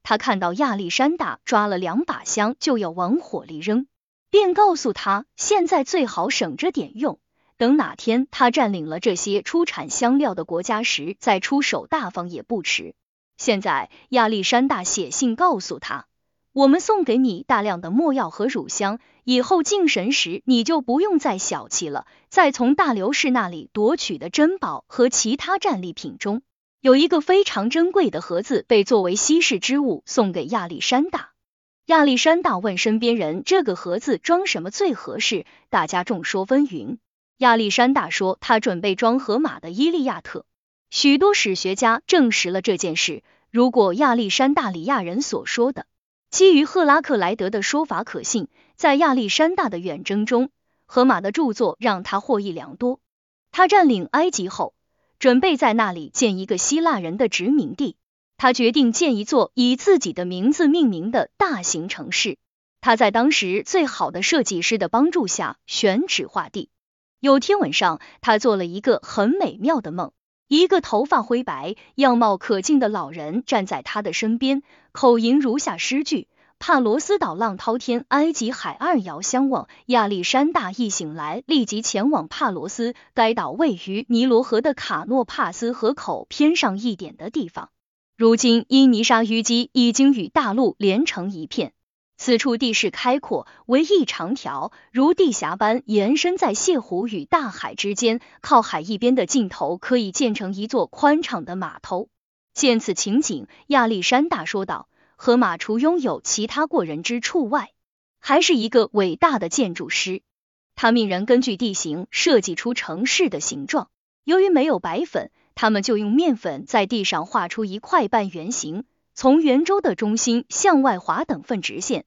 他看到亚历山大抓了两把香就要往火里扔，便告诉他，现在最好省着点用，等哪天他占领了这些出产香料的国家时再出手大方也不迟。现在，亚历山大写信告诉他，我们送给你大量的墨药和乳香。以后敬神时，你就不用再小气了。在从大流士那里夺取的珍宝和其他战利品中，有一个非常珍贵的盒子，被作为稀世之物送给亚历山大。亚历山大问身边人：“这个盒子装什么最合适？”大家众说纷纭。亚历山大说：“他准备装河马的《伊利亚特》。”许多史学家证实了这件事。如果亚历山大里亚人所说的基于赫拉克莱德的说法可信。在亚历山大的远征中，荷马的著作让他获益良多。他占领埃及后，准备在那里建一个希腊人的殖民地。他决定建一座以自己的名字命名的大型城市。他在当时最好的设计师的帮助下选址画地。有天晚上，他做了一个很美妙的梦，一个头发灰白、样貌可敬的老人站在他的身边，口吟如下诗句。帕罗斯岛浪滔天，埃及海二遥相望。亚历山大一醒来，立即前往帕罗斯。该岛位于尼罗河的卡诺帕斯河口偏上一点的地方。如今，因泥沙淤积，已经与大陆连成一片。此处地势开阔，为一长条如地峡般延伸在泻湖与大海之间。靠海一边的尽头，可以建成一座宽敞的码头。见此情景，亚历山大说道。河马除拥有其他过人之处外，还是一个伟大的建筑师。他命人根据地形设计出城市的形状。由于没有白粉，他们就用面粉在地上画出一块半圆形，从圆周的中心向外划等份直线。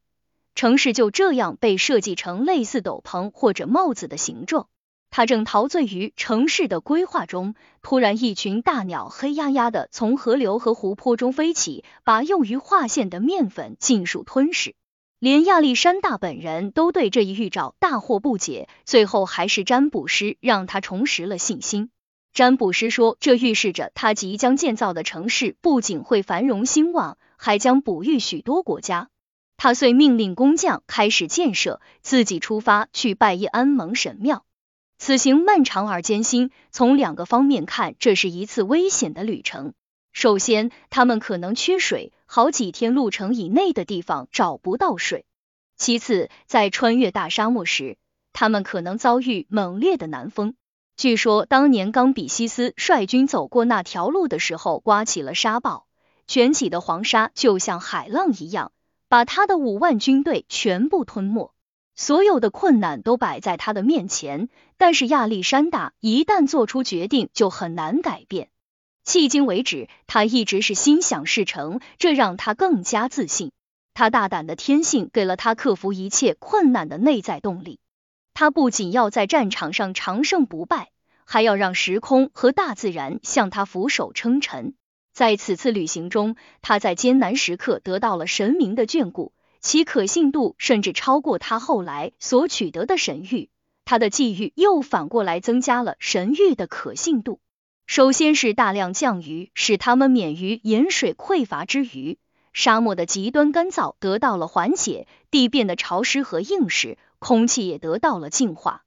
城市就这样被设计成类似斗篷或者帽子的形状。他正陶醉于城市的规划中，突然一群大鸟黑压压的从河流和湖泊中飞起，把用于划线的面粉尽数吞噬。连亚历山大本人都对这一预兆大惑不解。最后还是占卜师让他重拾了信心。占卜师说，这预示着他即将建造的城市不仅会繁荣兴旺，还将哺育许多国家。他遂命令工匠开始建设，自己出发去拜谒安蒙神庙。此行漫长而艰辛，从两个方面看，这是一次危险的旅程。首先，他们可能缺水，好几天路程以内的地方找不到水；其次，在穿越大沙漠时，他们可能遭遇猛烈的南风。据说，当年冈比西斯率军走过那条路的时候，刮起了沙暴，卷起的黄沙就像海浪一样，把他的五万军队全部吞没。所有的困难都摆在他的面前，但是亚历山大一旦做出决定，就很难改变。迄今为止，他一直是心想事成，这让他更加自信。他大胆的天性给了他克服一切困难的内在动力。他不仅要在战场上长胜不败，还要让时空和大自然向他俯首称臣。在此次旅行中，他在艰难时刻得到了神明的眷顾。其可信度甚至超过他后来所取得的神谕，他的际遇又反过来增加了神谕的可信度。首先是大量降雨，使他们免于盐水匮乏之余，沙漠的极端干燥得到了缓解，地变得潮湿和硬实，空气也得到了净化。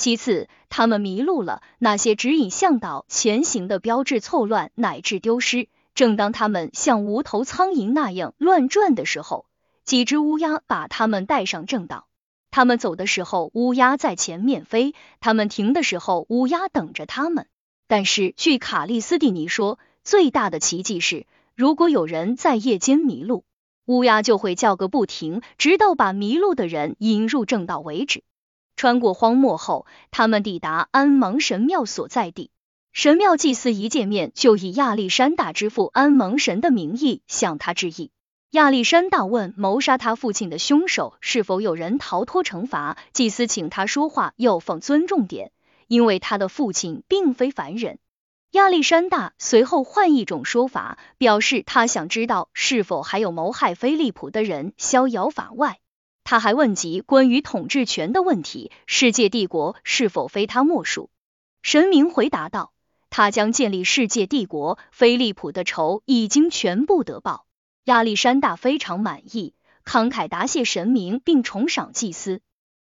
其次，他们迷路了，那些指引向导前行的标志错乱乃至丢失。正当他们像无头苍蝇那样乱转的时候，几只乌鸦把他们带上正道。他们走的时候，乌鸦在前面飞；他们停的时候，乌鸦等着他们。但是，据卡利斯蒂尼说，最大的奇迹是，如果有人在夜间迷路，乌鸦就会叫个不停，直到把迷路的人引入正道为止。穿过荒漠后，他们抵达安蒙神庙所在地。神庙祭司一见面，就以亚历山大之父安蒙神的名义向他致意。亚历山大问谋杀他父亲的凶手是否有人逃脱惩罚，祭司请他说话要放尊重点，因为他的父亲并非凡人。亚历山大随后换一种说法，表示他想知道是否还有谋害菲利普的人逍遥法外。他还问及关于统治权的问题，世界帝国是否非他莫属？神明回答道。他将建立世界帝国，菲利普的仇已经全部得报。亚历山大非常满意，慷慨答谢神明，并重赏祭司。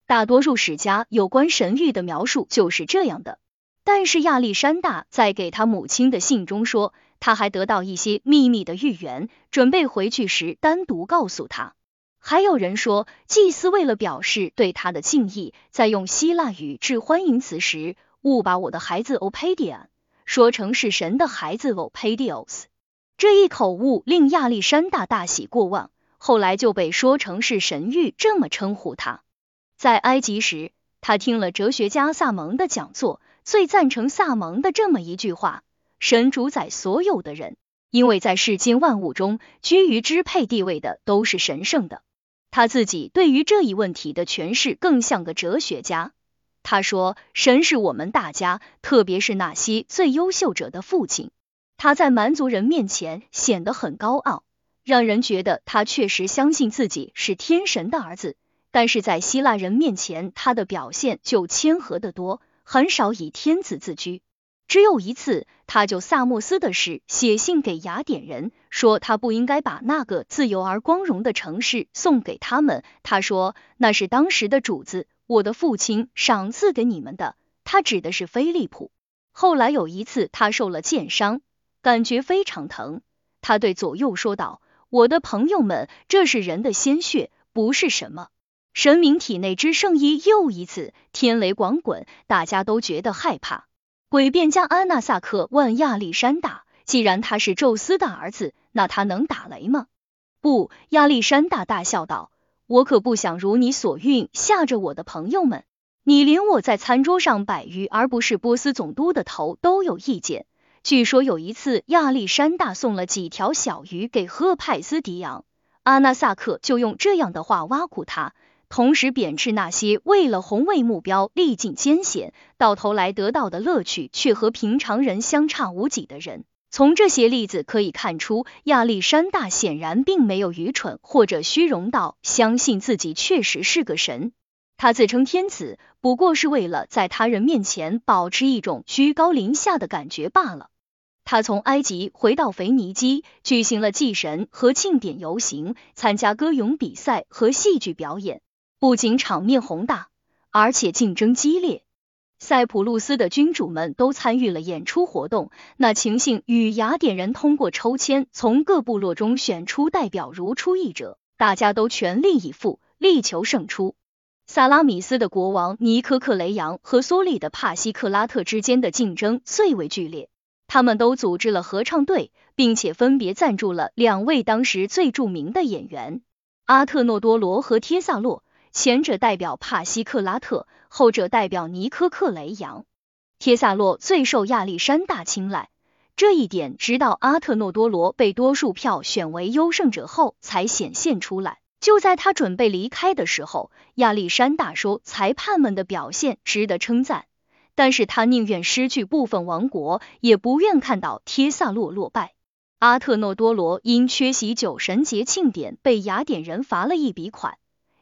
大多数史家有关神谕的描述就是这样的。但是亚历山大在给他母亲的信中说，他还得到一些秘密的预言，准备回去时单独告诉他。还有人说，祭司为了表示对他的敬意，在用希腊语致欢迎词时，误把我的孩子 Opedian 说成是神的孩子 Opedios。这一口误令亚历山大大喜过望，后来就被说成是神谕这么称呼他。在埃及时，他听了哲学家萨蒙的讲座，最赞成萨蒙的这么一句话：神主宰所有的人，因为在世间万物中，居于支配地位的都是神圣的。他自己对于这一问题的诠释更像个哲学家。他说：“神是我们大家，特别是那些最优秀者的父亲。”他在蛮族人面前显得很高傲，让人觉得他确实相信自己是天神的儿子。但是在希腊人面前，他的表现就谦和得多，很少以天子自居。只有一次，他就萨莫斯的事写信给雅典人，说他不应该把那个自由而光荣的城市送给他们。他说那是当时的主子，我的父亲赏赐给你们的。他指的是菲利普。后来有一次，他受了箭伤，感觉非常疼。他对左右说道：“我的朋友们，这是人的鲜血，不是什么神明体内之圣衣。”又一次，天雷滚滚，大家都觉得害怕。诡辩家阿纳萨克问亚历山大：“既然他是宙斯的儿子，那他能打雷吗？”不，亚历山大大笑道：“我可不想如你所愿吓着我的朋友们。你连我在餐桌上摆鱼而不是波斯总督的头都有意见。据说有一次，亚历山大送了几条小鱼给赫派斯迪昂，阿纳萨克就用这样的话挖苦他。”同时贬斥那些为了宏伟目标历尽艰险，到头来得到的乐趣却和平常人相差无几的人。从这些例子可以看出，亚历山大显然并没有愚蠢或者虚荣到相信自己确实是个神。他自称天子，不过是为了在他人面前保持一种居高临下的感觉罢了。他从埃及回到腓尼基，举行了祭神和庆典游行，参加歌咏比赛和戏剧表演。不仅场面宏大，而且竞争激烈。塞浦路斯的君主们都参与了演出活动，那情形与雅典人通过抽签从各部落中选出代表如出一辙。大家都全力以赴，力求胜出。萨拉米斯的国王尼科克雷扬和苏利的帕西克拉特之间的竞争最为剧烈。他们都组织了合唱队，并且分别赞助了两位当时最著名的演员阿特诺多罗和帖萨洛。前者代表帕西克拉特，后者代表尼科克雷扬。帖萨洛最受亚历山大青睐，这一点直到阿特诺多罗被多数票选为优胜者后才显现出来。就在他准备离开的时候，亚历山大说裁判们的表现值得称赞，但是他宁愿失去部分王国，也不愿看到帖萨洛落败。阿特诺多罗因缺席酒神节庆典，被雅典人罚了一笔款。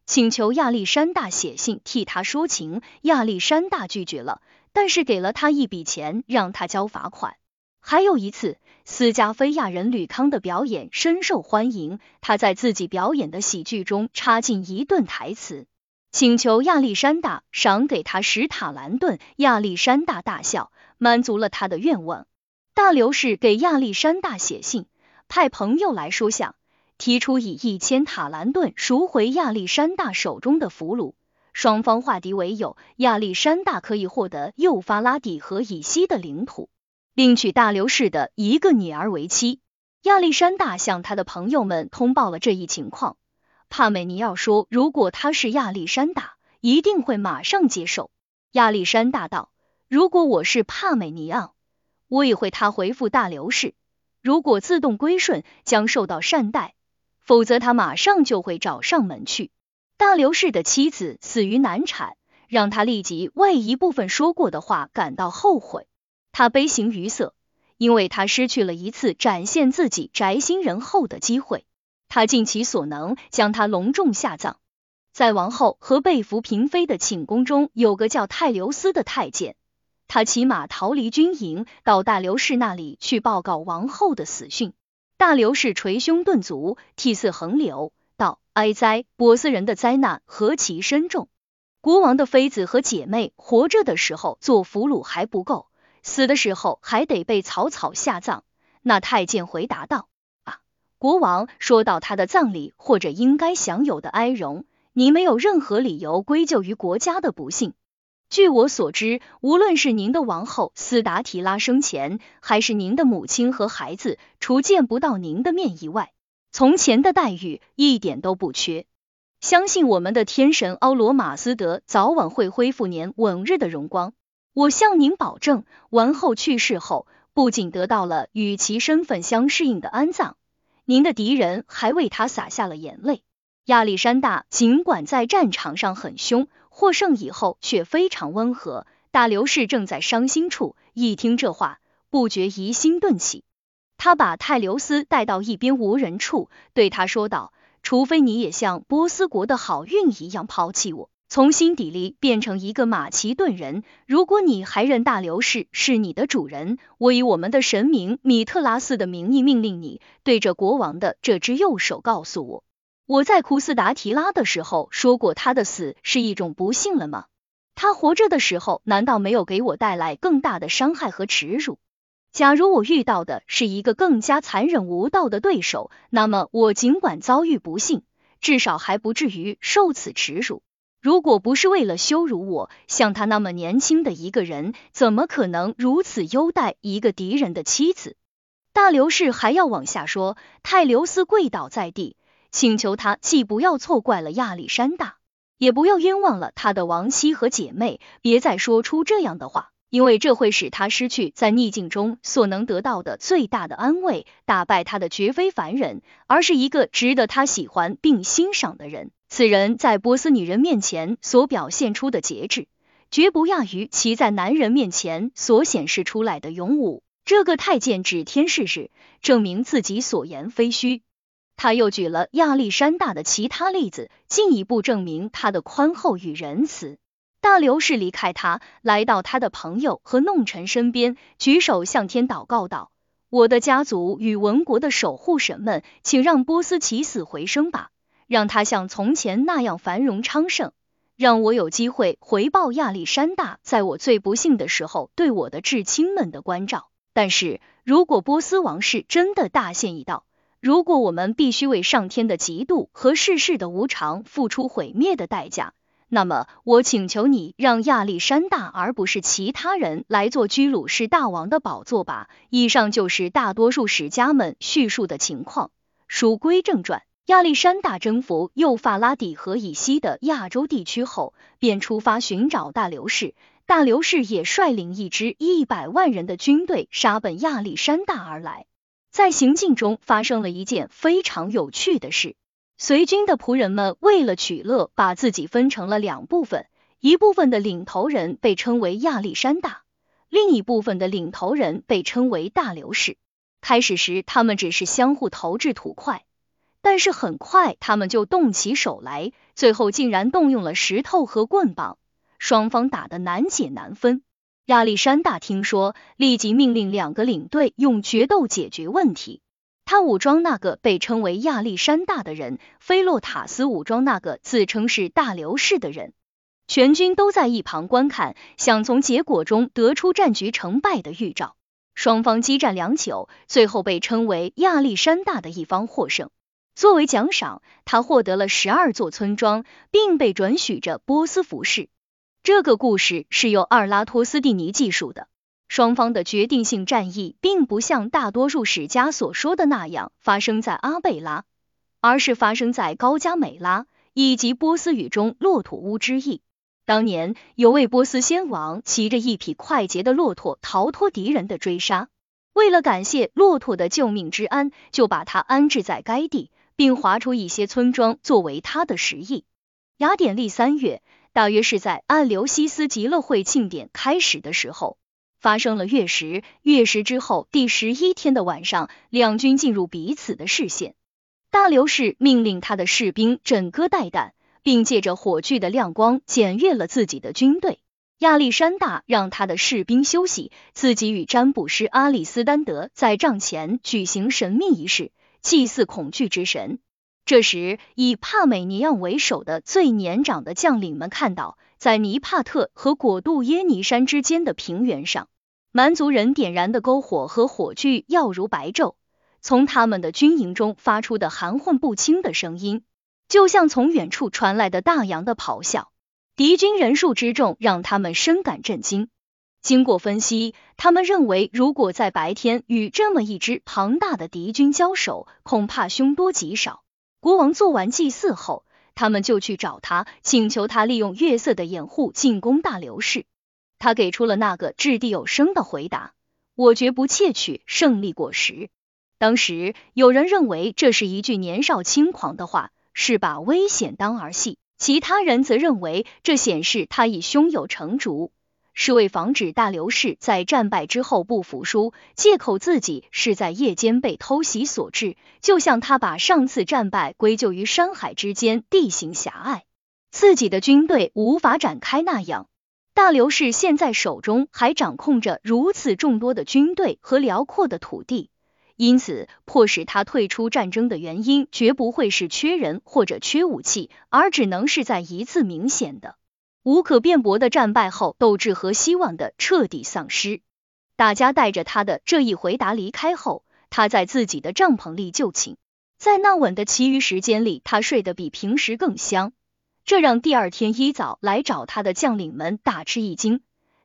请求亚历山大写信替他说情，亚历山大拒绝了，但是给了他一笔钱让他交罚款。还有一次，斯加菲亚人吕康的表演深受欢迎，他在自己表演的喜剧中插进一段台词，请求亚历山大赏给他十塔兰顿。亚历山大大笑，满足了他的愿望。大流士给亚历山大写信，派朋友来说相。提出以一千塔兰顿赎回亚历山大手中的俘虏，双方化敌为友，亚历山大可以获得幼发拉底河以西的领土，并娶大流士的一个女儿为妻。亚历山大向他的朋友们通报了这一情况。帕美尼奥说，如果他是亚历山大，一定会马上接受。亚历山大道，如果我是帕美尼奥，我也会。他回复大流士，如果自动归顺，将受到善待。否则，他马上就会找上门去。大流士的妻子死于难产，让他立即为一部分说过的话感到后悔。他悲形于色，因为他失去了一次展现自己宅心仁厚的机会。他尽其所能将他隆重下葬。在王后和被俘嫔妃的寝宫中，有个叫泰留斯的太监，他骑马逃离军营，到大流士那里去报告王后的死讯。大流士捶胸顿足，涕泗横流，道：“哀哉！波斯人的灾难何其深重！国王的妃子和姐妹活着的时候做俘虏还不够，死的时候还得被草草下葬。”那太监回答道：“啊，国王说到他的葬礼或者应该享有的哀荣，你没有任何理由归咎于国家的不幸。”据我所知，无论是您的王后斯达提拉生前，还是您的母亲和孩子，除见不到您的面以外，从前的待遇一点都不缺。相信我们的天神奥罗马斯德早晚会恢复年往日的荣光。我向您保证，王后去世后，不仅得到了与其身份相适应的安葬，您的敌人还为他洒下了眼泪。亚历山大尽管在战场上很凶。获胜以后却非常温和。大流士正在伤心处，一听这话，不觉疑心顿起。他把泰留斯带到一边无人处，对他说道：“除非你也像波斯国的好运一样抛弃我，从心底里变成一个马其顿人，如果你还认大流士是你的主人，我以我们的神明米特拉斯的名义命令你，对着国王的这只右手告诉我。”我在库斯达提拉的时候说过，他的死是一种不幸了吗？他活着的时候难道没有给我带来更大的伤害和耻辱？假如我遇到的是一个更加残忍无道的对手，那么我尽管遭遇不幸，至少还不至于受此耻辱。如果不是为了羞辱我，像他那么年轻的一个人，怎么可能如此优待一个敌人的妻子？大流士还要往下说，泰流斯跪倒在地。请求他既不要错怪了亚历山大，也不要冤枉了他的亡妻和姐妹，别再说出这样的话，因为这会使他失去在逆境中所能得到的最大的安慰。打败他的绝非凡人，而是一个值得他喜欢并欣赏的人。此人在波斯女人面前所表现出的节制，绝不亚于其在男人面前所显示出来的勇武。这个太监指天誓日，证明自己所言非虚。他又举了亚历山大的其他例子，进一步证明他的宽厚与仁慈。大流士离开他，来到他的朋友和弄臣身边，举手向天祷告道：“我的家族与文国的守护神们，请让波斯起死回生吧，让他像从前那样繁荣昌盛，让我有机会回报亚历山大在我最不幸的时候对我的至亲们的关照。但是如果波斯王室真的大限已到，如果我们必须为上天的嫉妒和世事的无常付出毁灭的代价，那么我请求你让亚历山大而不是其他人来做居鲁士大王的宝座吧。以上就是大多数史家们叙述的情况。书归正传，亚历山大征服幼发拉底河以西的亚洲地区后，便出发寻找大流士。大流士也率领一支一百万人的军队杀奔亚历山大而来。在行进中发生了一件非常有趣的事，随军的仆人们为了取乐，把自己分成了两部分，一部分的领头人被称为亚历山大，另一部分的领头人被称为大流士。开始时，他们只是相互投掷土块，但是很快他们就动起手来，最后竟然动用了石头和棍棒，双方打得难解难分。亚历山大听说，立即命令两个领队用决斗解决问题。他武装那个被称为亚历山大的人，菲洛塔斯武装那个自称是大流士的人。全军都在一旁观看，想从结果中得出战局成败的预兆。双方激战良久，最后被称为亚历山大的一方获胜。作为奖赏，他获得了十二座村庄，并被准许着波斯服饰。这个故事是由二拉托斯蒂尼记述的。双方的决定性战役并不像大多数史家所说的那样发生在阿贝拉，而是发生在高加美拉以及波斯语中骆驼乌之意。当年有位波斯先王骑着一匹快捷的骆驼逃脱敌人的追杀，为了感谢骆驼的救命之恩，就把它安置在该地，并划出一些村庄作为他的食邑。雅典历三月。大约是在按流西斯极乐会庆典开始的时候，发生了月食。月食之后第十一天的晚上，两军进入彼此的视线。大流士命令他的士兵枕戈待旦，并借着火炬的亮光检阅了自己的军队。亚历山大让他的士兵休息，自己与占卜师阿里斯丹德在帐前举行神秘仪式，祭祀恐惧之神。这时，以帕美尼昂为首的最年长的将领们看到，在尼帕特和果杜耶尼山之间的平原上，蛮族人点燃的篝火和火炬耀如白昼，从他们的军营中发出的含混不清的声音，就像从远处传来的大洋的咆哮。敌军人数之众让他们深感震惊。经过分析，他们认为，如果在白天与这么一支庞大的敌军交手，恐怕凶多吉少。国王做完祭祀后，他们就去找他，请求他利用月色的掩护进攻大流士。他给出了那个掷地有声的回答：“我绝不窃取胜利果实。”当时有人认为这是一句年少轻狂的话，是把危险当儿戏。其他人则认为，这显示他已胸有成竹，是为防止大刘氏在战败之后不服输，借口自己是在夜间被偷袭所致，就像他把上次战败归咎于山海之间地形狭隘，自己的军队无法展开那样。大刘氏现在手中还掌控着如此众多的军队和辽阔的土地。因此，迫使他退出战争的原因绝不会是缺人或者缺武器，而只能是在一次明显的、无可辩驳的战败后，斗志和希望的彻底丧失。大家带着他的这一回答离开后，他在自己的帐篷里就寝。在那晚的其余时间里，他睡得比平时更香，这让第二天一早来找他的将领们大吃一惊。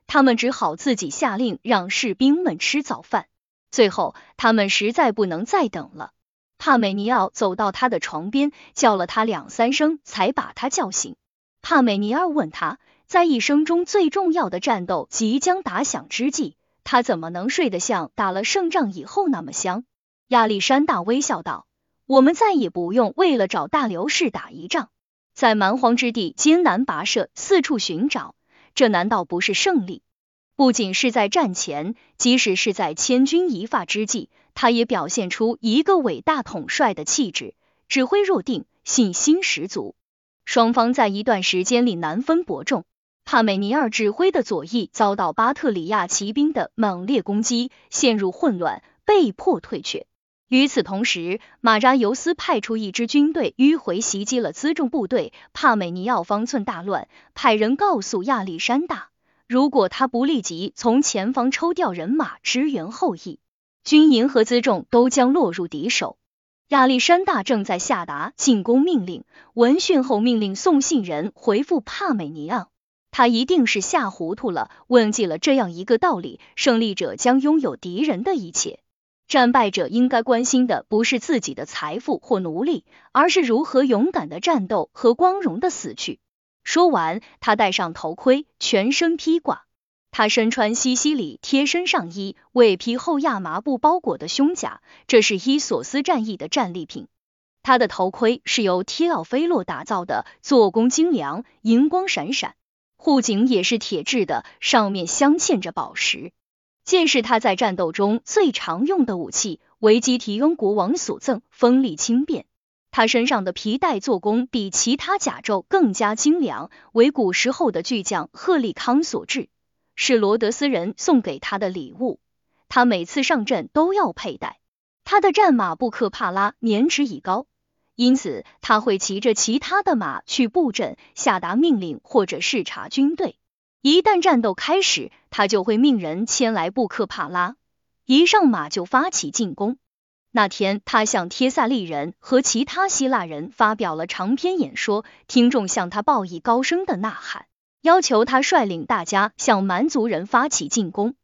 他们只好自己下令让士兵们吃早饭。最后，他们实在不能再等了。帕美尼奥走到他的床边，叫了他两三声，才把他叫醒。帕美尼奥问他，在一生中最重要的战斗即将打响之际，他怎么能睡得像打了胜仗以后那么香？亚历山大微笑道：“我们再也不用为了找大流士打一仗，在蛮荒之地艰难跋涉，四处寻找，这难道不是胜利？”不仅是在战前，即使是在千钧一发之际，他也表现出一个伟大统帅的气质，指挥若定，信心十足。双方在一段时间里难分伯仲。帕美尼尔指挥的左翼遭到巴特里亚骑兵的猛烈攻击，陷入混乱，被迫退却。与此同时，马扎尤斯派出一支军队迂回袭击了辎重部队，帕美尼奥方寸大乱，派人告诉亚历山大。如果他不立即从前方抽调人马支援后裔，军营和辎重都将落入敌手。亚历山大正在下达进攻命令，闻讯后命令送信人回复帕美尼昂。他一定是吓糊涂了，忘记了这样一个道理：胜利者将拥有敌人的一切，战败者应该关心的不是自己的财富或奴隶，而是如何勇敢的战斗和光荣的死去。说完，他戴上头盔，全身披挂。他身穿西西里贴身上衣，为披厚亚麻布包裹的胸甲，这是伊索斯战役的战利品。他的头盔是由提奥菲洛打造的，做工精良，银光闪闪。护颈也是铁制的，上面镶嵌着宝石。剑是他在战斗中最常用的武器，为基提翁国王所赠，锋利轻便。他身上的皮带做工比其他甲胄更加精良，为古时候的巨匠赫利康所制，是罗德斯人送给他的礼物。他每次上阵都要佩戴。他的战马布克帕拉年值已高，因此他会骑着其他的马去布阵，下达命令或者视察军队。一旦战斗开始，他就会命人牵来布克帕拉，一上马就发起进攻。那天，他向帖萨利人和其他希腊人发表了长篇演说，听众向他报以高声的呐喊，要求他率领大家向蛮族人发起进攻。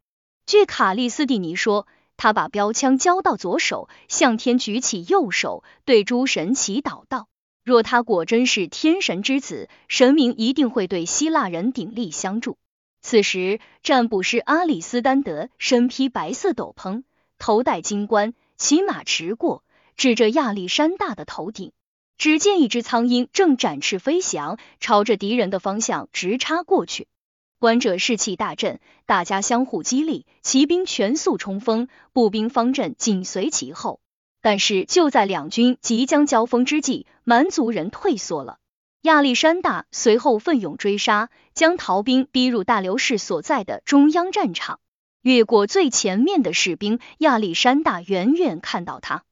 据卡利斯蒂尼说，他把标枪交到左手，向天举起右手，对诸神祈祷道：“若他果真是天神之子，神明一定会对希腊人鼎力相助。”此时，占卜师阿里斯丹德身披白色斗篷，头戴金冠。骑马驰过，指着亚历山大的头顶，只见一只苍鹰正展翅飞翔，朝着敌人的方向直插过去。观者士气大振，大家相互激励，骑兵全速冲锋，步兵方阵紧随其后。但是就在两军即将交锋之际，蛮族人退缩了。亚历山大随后奋勇追杀，将逃兵逼入大流士所在的中央战场。越过最前面的士兵，亚历山大远远看到他，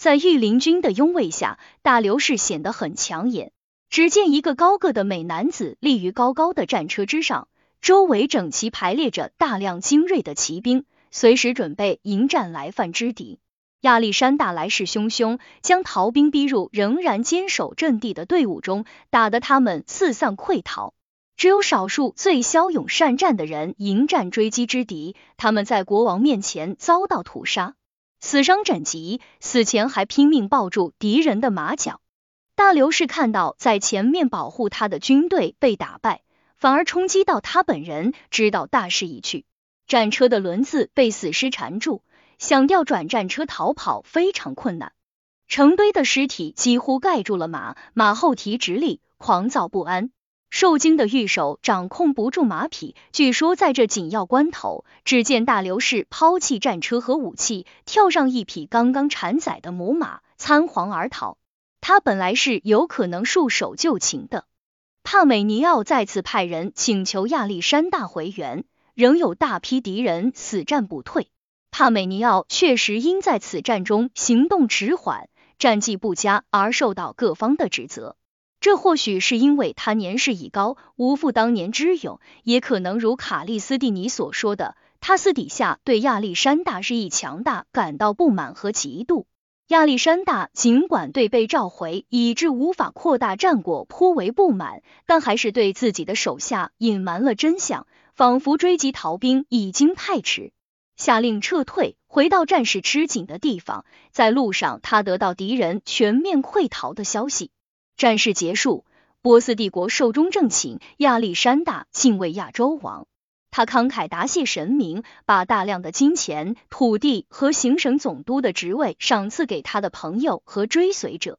在御林军的拥卫下，大流士显得很抢眼。只见一个高个的美男子立于高高的战车之上，周围整齐排列着大量精锐的骑兵，随时准备迎战来犯之敌。亚历山大来势汹汹，将逃兵逼入仍然坚守阵地的队伍中，打得他们四散溃逃。只有少数最骁勇善战的人迎战追击之敌，他们在国王面前遭到屠杀，死伤枕藉，死前还拼命抱住敌人的马脚。大刘氏看到在前面保护他的军队被打败，反而冲击到他本人，知道大势已去。战车的轮子被死尸缠住，想调转战车逃跑非常困难。成堆的尸体几乎盖住了马，马后蹄直立，狂躁不安。受惊的御手掌控不住马匹，据说在这紧要关头，只见大流士抛弃战车和武器，跳上一匹刚刚产崽的母马，仓皇而逃。他本来是有可能束手就擒的。帕美尼奥再次派人请求亚历山大回援，仍有大批敌人死战不退。帕美尼奥确实因在此战中行动迟缓、战绩不佳而受到各方的指责。这或许是因为他年事已高，无复当年之勇，也可能如卡利斯蒂尼所说的，他私底下对亚历山大日益强大感到不满和嫉妒。亚历山大尽管对被召回以致无法扩大战果颇为不满，但还是对自己的手下隐瞒了真相，仿佛追击逃兵已经太迟，下令撤退，回到战事吃紧的地方。在路上，他得到敌人全面溃逃的消息。战事结束，波斯帝国寿终正寝，亚历山大敬畏亚洲王。他慷慨答谢神明，把大量的金钱、土地和行省总督的职位赏赐给他的朋友和追随者。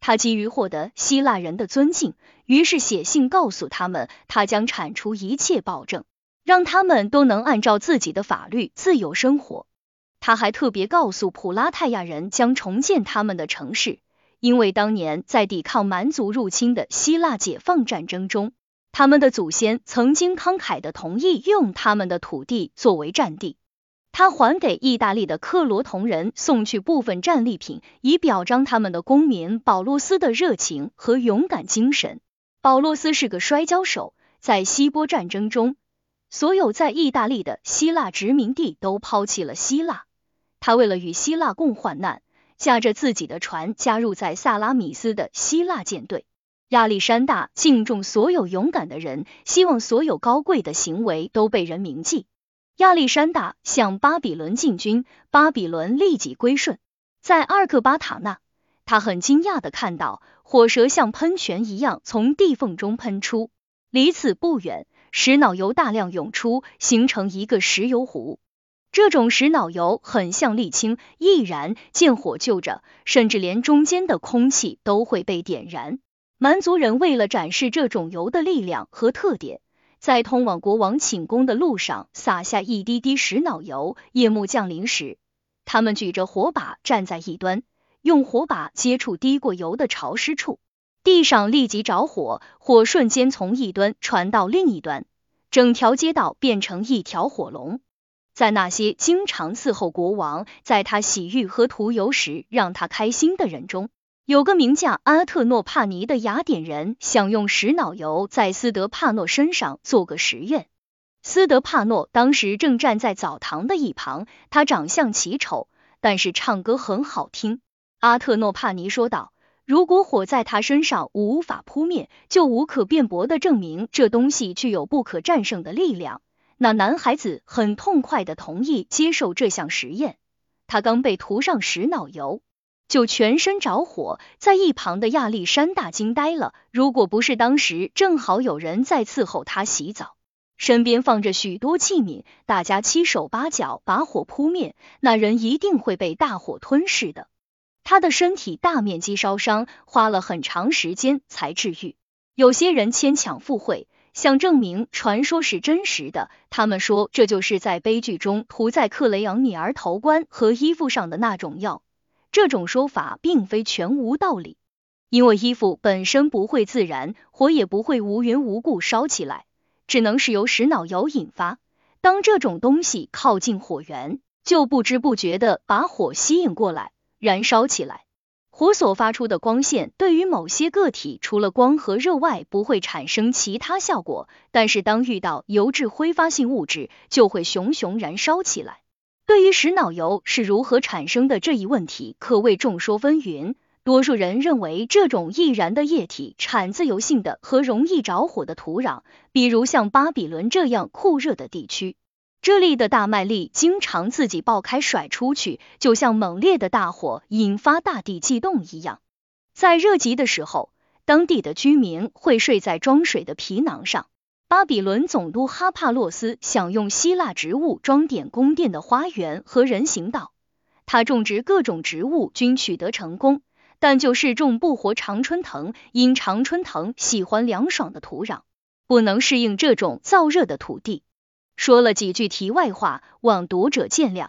他急于获得希腊人的尊敬，于是写信告诉他们，他将铲除一切暴政，让他们都能按照自己的法律自由生活。他还特别告诉普拉泰亚人，将重建他们的城市，因为当年在抵抗蛮族入侵的希腊解放战争中。他们的祖先曾经慷慨的同意用他们的土地作为战地。他还给意大利的克罗同人送去部分战利品，以表彰他们的公民保洛斯的热情和勇敢精神。保洛斯是个摔跤手，在希波战争中，所有在意大利的希腊殖民地都抛弃了希腊。他为了与希腊共患难，驾着自己的船加入在萨拉米斯的希腊舰队。亚历山大敬重所有勇敢的人，希望所有高贵的行为都被人铭记。亚历山大向巴比伦进军，巴比伦立即归顺。在阿尔克巴塔纳，他很惊讶的看到火蛇像喷泉一样从地缝中喷出。离此不远，石脑油大量涌出，形成一个石油湖。这种石脑油很像沥青，易燃，见火就着，甚至连中间的空气都会被点燃。蛮族人为了展示这种油的力量和特点，在通往国王寝宫的路上撒下一滴滴石脑油。夜幕降临时，他们举着火把站在一端，用火把接触滴过油的潮湿处，地上立即着火，火瞬间从一端传到另一端，整条街道变成一条火龙。在那些经常伺候国王，在他洗浴和涂油时让他开心的人中。有个名叫阿特诺帕尼的雅典人，想用石脑油在斯德帕诺身上做个实验。斯德帕诺当时正站在澡堂的一旁，他长相奇丑，但是唱歌很好听。阿特诺帕尼说道：“如果火在他身上无法扑灭，就无可辩驳的证明这东西具有不可战胜的力量。”那男孩子很痛快的同意接受这项实验。他刚被涂上石脑油。就全身着火，在一旁的亚历山大惊呆了。如果不是当时正好有人在伺候他洗澡，身边放着许多器皿，大家七手八脚把火扑灭，那人一定会被大火吞噬的。他的身体大面积烧伤，花了很长时间才治愈。有些人牵强附会，想证明传说是真实的。他们说这就是在悲剧中涂在克雷昂女儿头冠和衣服上的那种药。这种说法并非全无道理。因为衣服本身不会自燃，火也不会无缘无故烧起来，只能是由石脑油引发。当这种东西靠近火源，就不知不觉的把火吸引过来，燃烧起来。火所发出的光线对于某些个体，除了光和热外，不会产生其他效果。但是当遇到油质挥发性物质，就会熊熊燃烧起来。对于石脑油是如何产生的这一问题，可谓众说纷纭。多数人认为，这种易燃的液体产自油性的和容易着火的土壤，比如像巴比伦这样酷热的地区。这里的大麦粒经常自己爆开甩出去，就像猛烈的大火引发大地悸动一样。在热极的时候，当地的居民会睡在装水的皮囊上。巴比伦总督哈帕洛斯想用希腊植物装点宫殿的花园和人行道，他种植各种植物均取得成功，但就是种不活常春藤，因常春藤喜欢凉爽的土壤，不能适应这种燥热的土地。说了几句题外话，望读者见谅。